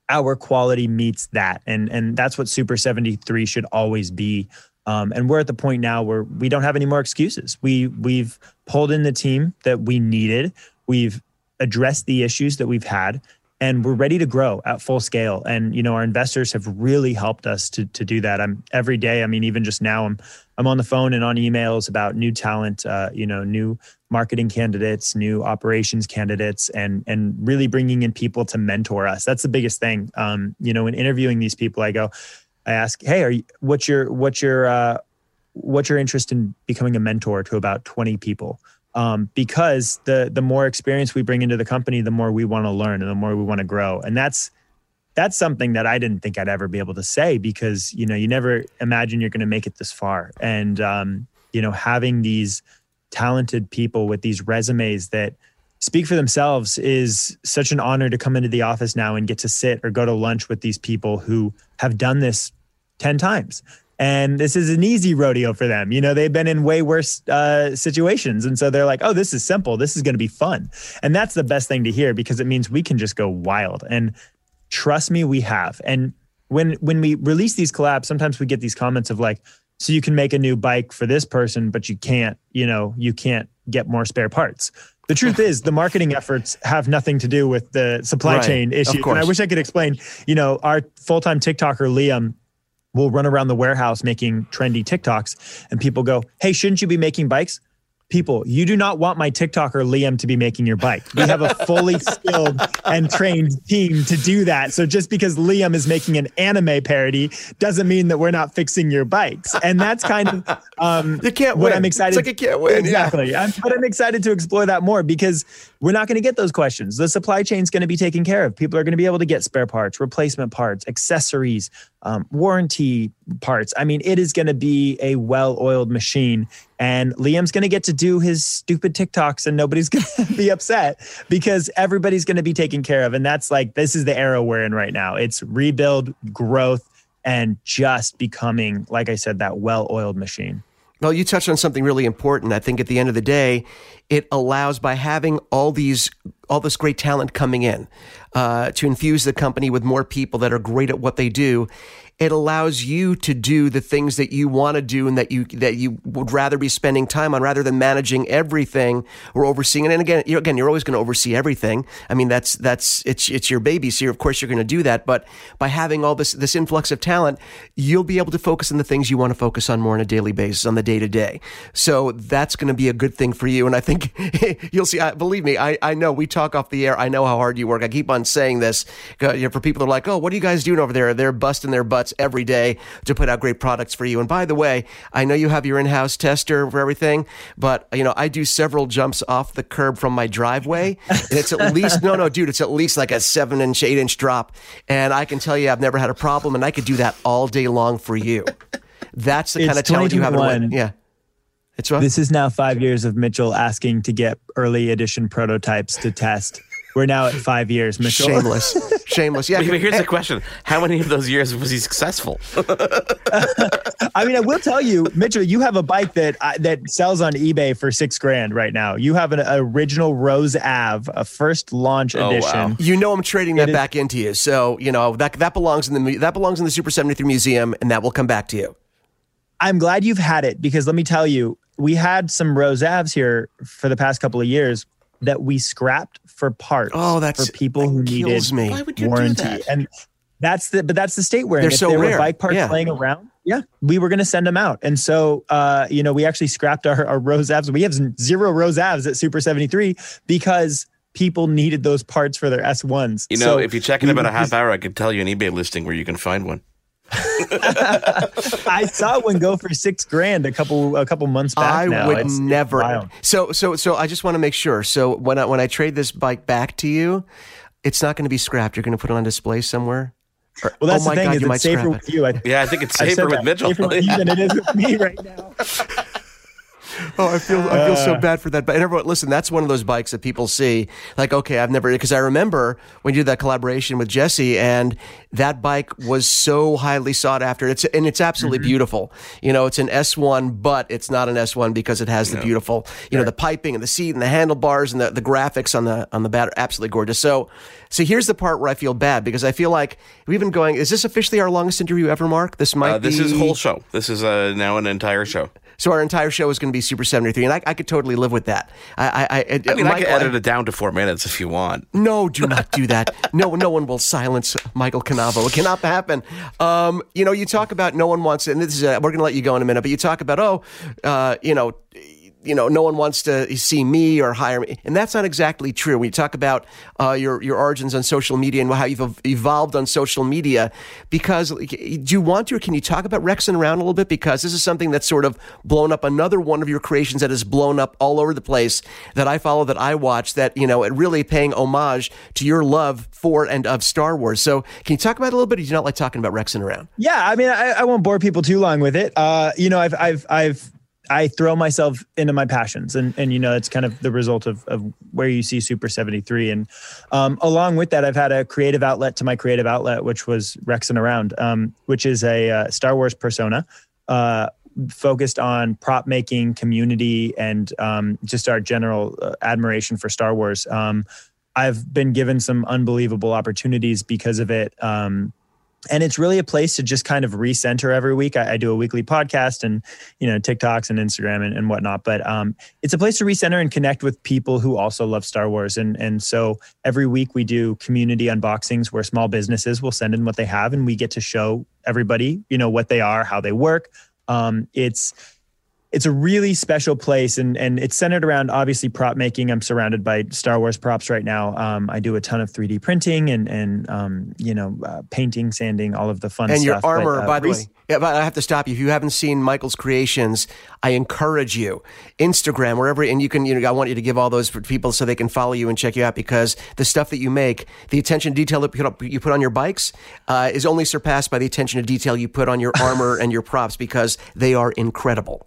our quality meets that. And, and that's what Super 73 should always be. Um, and we're at the point now where we don't have any more excuses. We we've pulled in the team that we needed. We've addressed the issues that we've had and we're ready to grow at full scale. And you know our investors have really helped us to to do that. I'm every day i mean even just now i'm i'm on the phone and on emails about new talent uh, you know new marketing candidates new operations candidates and and really bringing in people to mentor us. That's the biggest thing. Um, you know in interviewing these people i go i ask hey are you what's your what's your uh, what's your interest in becoming a mentor to about 20 people um, because the the more experience we bring into the company, the more we want to learn and the more we want to grow. And that's that's something that I didn't think I'd ever be able to say because you know you never imagine you're going to make it this far. And um, you know having these talented people with these resumes that speak for themselves is such an honor to come into the office now and get to sit or go to lunch with these people who have done this 10 times and this is an easy rodeo for them. You know, they've been in way worse uh, situations, and so they're like, "Oh, this is simple. This is going to be fun," and that's the best thing to hear because it means we can just go wild. And trust me, we have. And when when we release these collabs, sometimes we get these comments of like, "So you can make a new bike for this person, but you can't, you know, you can't get more spare parts." The truth is, the marketing efforts have nothing to do with the supply right, chain issue. And I wish I could explain. You know, our full time TikToker Liam will run around the warehouse making trendy TikToks, and people go, "Hey, shouldn't you be making bikes?" people, you do not want my TikToker Liam to be making your bike. We have a fully skilled and trained team to do that. So just because Liam is making an anime parody doesn't mean that we're not fixing your bikes. And that's kind of um, you can't what win. I'm excited. It's like you can't win. Exactly. Yeah. I'm, but I'm excited to explore that more because we're not going to get those questions. The supply chain is going to be taken care of. People are going to be able to get spare parts, replacement parts, accessories, um, warranty parts. I mean, it is going to be a well-oiled machine, and Liam's going to get to do his stupid TikToks, and nobody's going to be upset because everybody's going to be taken care of. And that's like this is the era we're in right now. It's rebuild, growth, and just becoming, like I said, that well-oiled machine. Well, you touched on something really important. I think at the end of the day, it allows by having all these all this great talent coming in uh, to infuse the company with more people that are great at what they do. It allows you to do the things that you want to do and that you that you would rather be spending time on rather than managing everything or overseeing. It. And again, you again, you're always going to oversee everything. I mean, that's that's it's it's your baby, so of course you're going to do that. But by having all this this influx of talent, you'll be able to focus on the things you want to focus on more on a daily basis, on the day to day. So that's going to be a good thing for you. And I think you'll see. I, believe me, I I know we talk off the air. I know how hard you work. I keep on saying this uh, you know, for people that are like, oh, what are you guys doing over there? They're busting their butts every day to put out great products for you. And by the way, I know you have your in-house tester for everything, but you know, I do several jumps off the curb from my driveway and it's at least, no, no, dude, it's at least like a seven inch, eight inch drop. And I can tell you, I've never had a problem and I could do that all day long for you. That's the It's kind of talent you have. in a way. 2021. Yeah. It's what? This is now five years of Mitchell asking to get early edition prototypes to test. We're now at five years, Mitchell. Shameless. Shameless. Yeah. But here's the question: How many of those years was he successful? I mean, I will tell you, Mitchell, you have a bike that uh, that sells on eBay for six grand right now. You have an original Rose Ave, a first launch Oh, edition. wow. You know I'm trading that It is- back into you. So, you know, that that belongs in the that belongs in the Super 73 museum and that will come back to you. I'm glad you've had it because let me tell you, we had some Rose Aves here for the past couple of years that we scrapped for parts. Oh, that's- for people who needed kills me. Why would you do that? And that's the but that's the state we're. They're If so there rare. were bike parts Yeah. laying around. Yeah, we were going to send them out, and so uh, you know we actually scrapped our, our Rose Aves. We have zero Rose Aves at Super 73 because people needed those parts for their S1s. You know, So if you check in about a half just- hour, I could tell you an eBay listing where you can find one. I saw one go for six grand a couple a couple months back. I now. would It's- it's never. wild. so so so I just want to make sure. So when I when I trade this bike back to you, it's not going to be scrapped. You're going to put it on display somewhere. Or- Well, that's oh my the thing God, is you might it's safer scrap with it. you. I, Yeah, I think it's safer with that. Mitchell. Safer with you than it is with me right now. Oh, I feel I feel so Uh. bad for that. But everyone, listen, that's one of those bikes that people see. Like, okay, I've never because I remember when you did that collaboration with Jesse, and that bike was so highly sought after. It's and it's absolutely Mm-hmm. beautiful. You know, it's an S one, but it's not an S one because it has the beautiful, you know, the piping and the seat and the handlebars and the, the graphics on the on the battery. Absolutely gorgeous. So, so here's the part where I feel bad because I feel like we've been going. Is this officially our longest interview ever, Mark? This might Uh, this be is whole show. This is uh, now an entire show. So our entire show is going to be Super 73, and I, I could totally live with that. I, I, I, I mean, I Michael, can edit it down to four minutes if you want. No, do not do that. No, no one will silence Michael Cannavo. It cannot happen. Um, you know, you talk about no one wants, it, and this is uh we're going to let you go in a minute, but you talk about oh, uh, you know. You know, no one wants to see me or hire me, and that's not exactly true. When you talk about uh, your your origins on social media and how you've evolved on social media, because do you want to, or can you talk about Rexing around a little bit? Because this is something that's sort of blown up. Another one of your creations that has blown up all over the place that I follow, that I watch, that you know, really paying homage to your love for and of Star Wars. So, can you talk about it a little bit? Or do you not like talking about Rexing around? Yeah, I mean, I, I won't bore people too long with it. Uh, you know, I've, I've, I've, I throw myself into my passions, and and you know, it's kind of the result of of where you see Super seventy three, and um, along with that, I've had a creative outlet to my creative outlet, which was Rexing Around, um, which is a uh, Star Wars persona. Uh, focused on prop making community and um, just our general uh, admiration for star wars um, i've been given some unbelievable opportunities because of it um, and it's really a place to just kind of recenter every week. I, I do a weekly podcast and you know TikToks and Instagram and, and whatnot, but um, it's a place to recenter and connect with people who also love Star Wars. And and so every week we do community unboxings where small businesses will send in what they have, and we get to show everybody you know what they are, how they work. Um, it's it's a really special place, and and it's centered around obviously prop making. I'm surrounded by Star Wars props right now. Um, I do a ton of 3D printing and and um, you know uh, painting, sanding, all of the fun and stuff. your armor, but, uh, by the way. Yeah, but I have to stop you. If you haven't seen Michael's creations, I encourage you. Instagram, wherever, and you can, you know, I want you to give all those for people so they can follow you and check you out because the stuff that you make, the attention to detail that you put, you put on your bikes, uh, is only surpassed by the attention to detail you put on your armor and your props because they are incredible.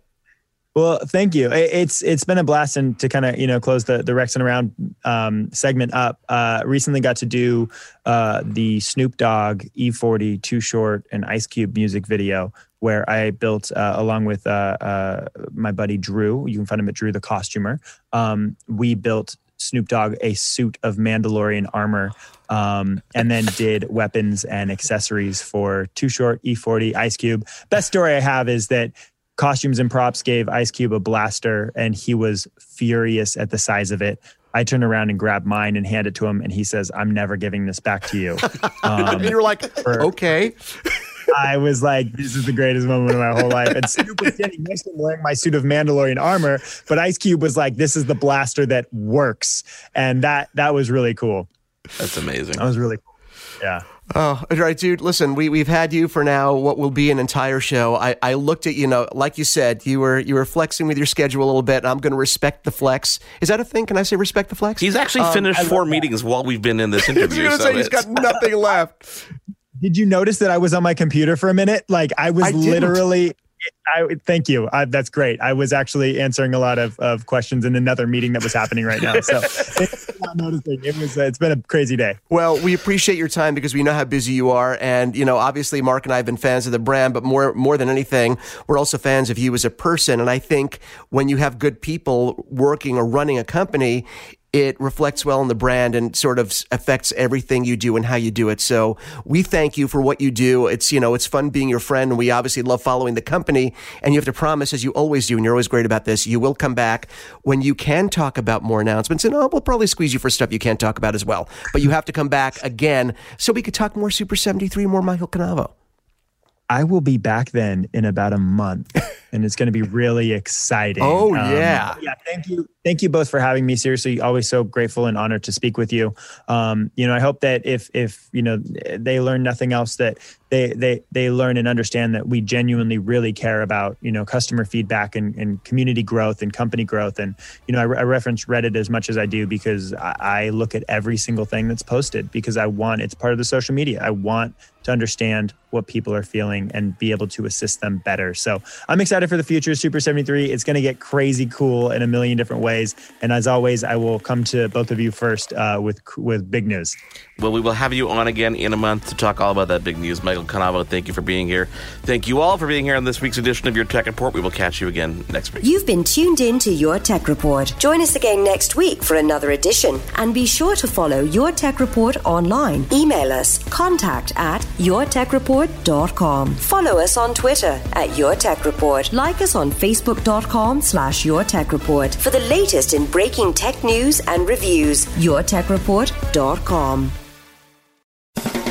Well, thank you. It- It's it's been a blast, and to kind of you know close the the Rexing Around um, segment up. Uh, recently got to do uh, the Snoop Dogg E40 Too Short and Ice Cube music video, where I built uh, along with uh, uh, my buddy Drew. You can find him at Drew the Costumer. Um, we built Snoop Dogg a suit of Mandalorian armor. Um, and then did weapons and accessories for Too Short, E40, Ice Cube. Best story I have is that costumes and props gave Ice Cube a blaster and he was furious at the size of it. I turned around and grabbed mine and handed it to him, and he says, "I'm never giving this back to you." Um, You're like, for- okay. I was like, "This is the greatest moment of my whole life." And Snoop was standing next to him wearing my suit of Mandalorian armor, but Ice Cube was like, "This is the blaster that works," and that that was really cool. That's amazing. That was really cool. Yeah. Oh, all right, dude. Listen, we we've had you for now. What will be an entire show? I, I looked at you know, like you said, you were you were flexing with your schedule a little bit. And I'm going to respect the flex. Is that a thing? Can I say respect the flex? He's actually Um, finished I love four that. meetings while we've been in this I was interview. going to so say he's it's- got nothing left. Did you notice that I was on my computer for a minute? Like I was I didn't. literally. I thank you. I, that's great. I was actually answering a lot of, of questions in another meeting that was happening right now. So not noticing. It was. Uh, it's been a crazy day. Well, we appreciate your time because we know how busy you are, and you know, obviously, Mark and I have been fans of the brand, but more more than anything, we're also fans of you as a person. And I think when you have good people working or running a company. It reflects well on the brand and sort of affects everything you do and how you do it. So we thank you for what you do. It's, you know, it's fun being your friend and we obviously love following the company. And you have to promise, as you always do, and you're always great about this, you will come back when you can talk about more announcements. And oh, we'll probably squeeze you for stuff you can't talk about as well. But you have to come back again so we could talk more Super 73, more Michael Cannavo. I will be back then in about a month, and it's going to be really exciting. Um, Oh, yeah. yeah. Thank you, thank you both for having me. Seriously, always so grateful and honored to speak with you. Um, you know, I hope that if if you know they learn nothing else, that they they they learn and understand that we genuinely really care about you know customer feedback and, and community growth and company growth. And you know, I, I reference Reddit as much as I do because I, I look at every single thing that's posted because I want it's part of the social media. I want to understand what people are feeling and be able to assist them better. So I'm excited for the future Super 73. It's going to get crazy cool in a million different ways. And as always, I will come to both of you first uh, with with big news. Well, we will have you on again in a month to talk all about that big news. Michael Cannavo, thank you for being here. Thank you all for being here on this week's edition of Your Tech Report. We will catch you again next week. You've been tuned in to Your Tech Report. Join us again next week for another edition. And be sure to follow Your Tech Report online. Email us contact at yourtechreport.com. Follow us on Twitter at Your Tech Report. Like us on facebook.com slash Your Tech Report. For the latest in breaking tech news and reviews, yourtechreport.com.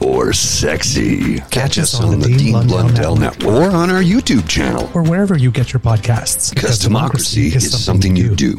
Or sexy. Catch us on the Dean Blundell Network or on our YouTube channel. Or wherever you get your podcasts. Because democracy is something you do.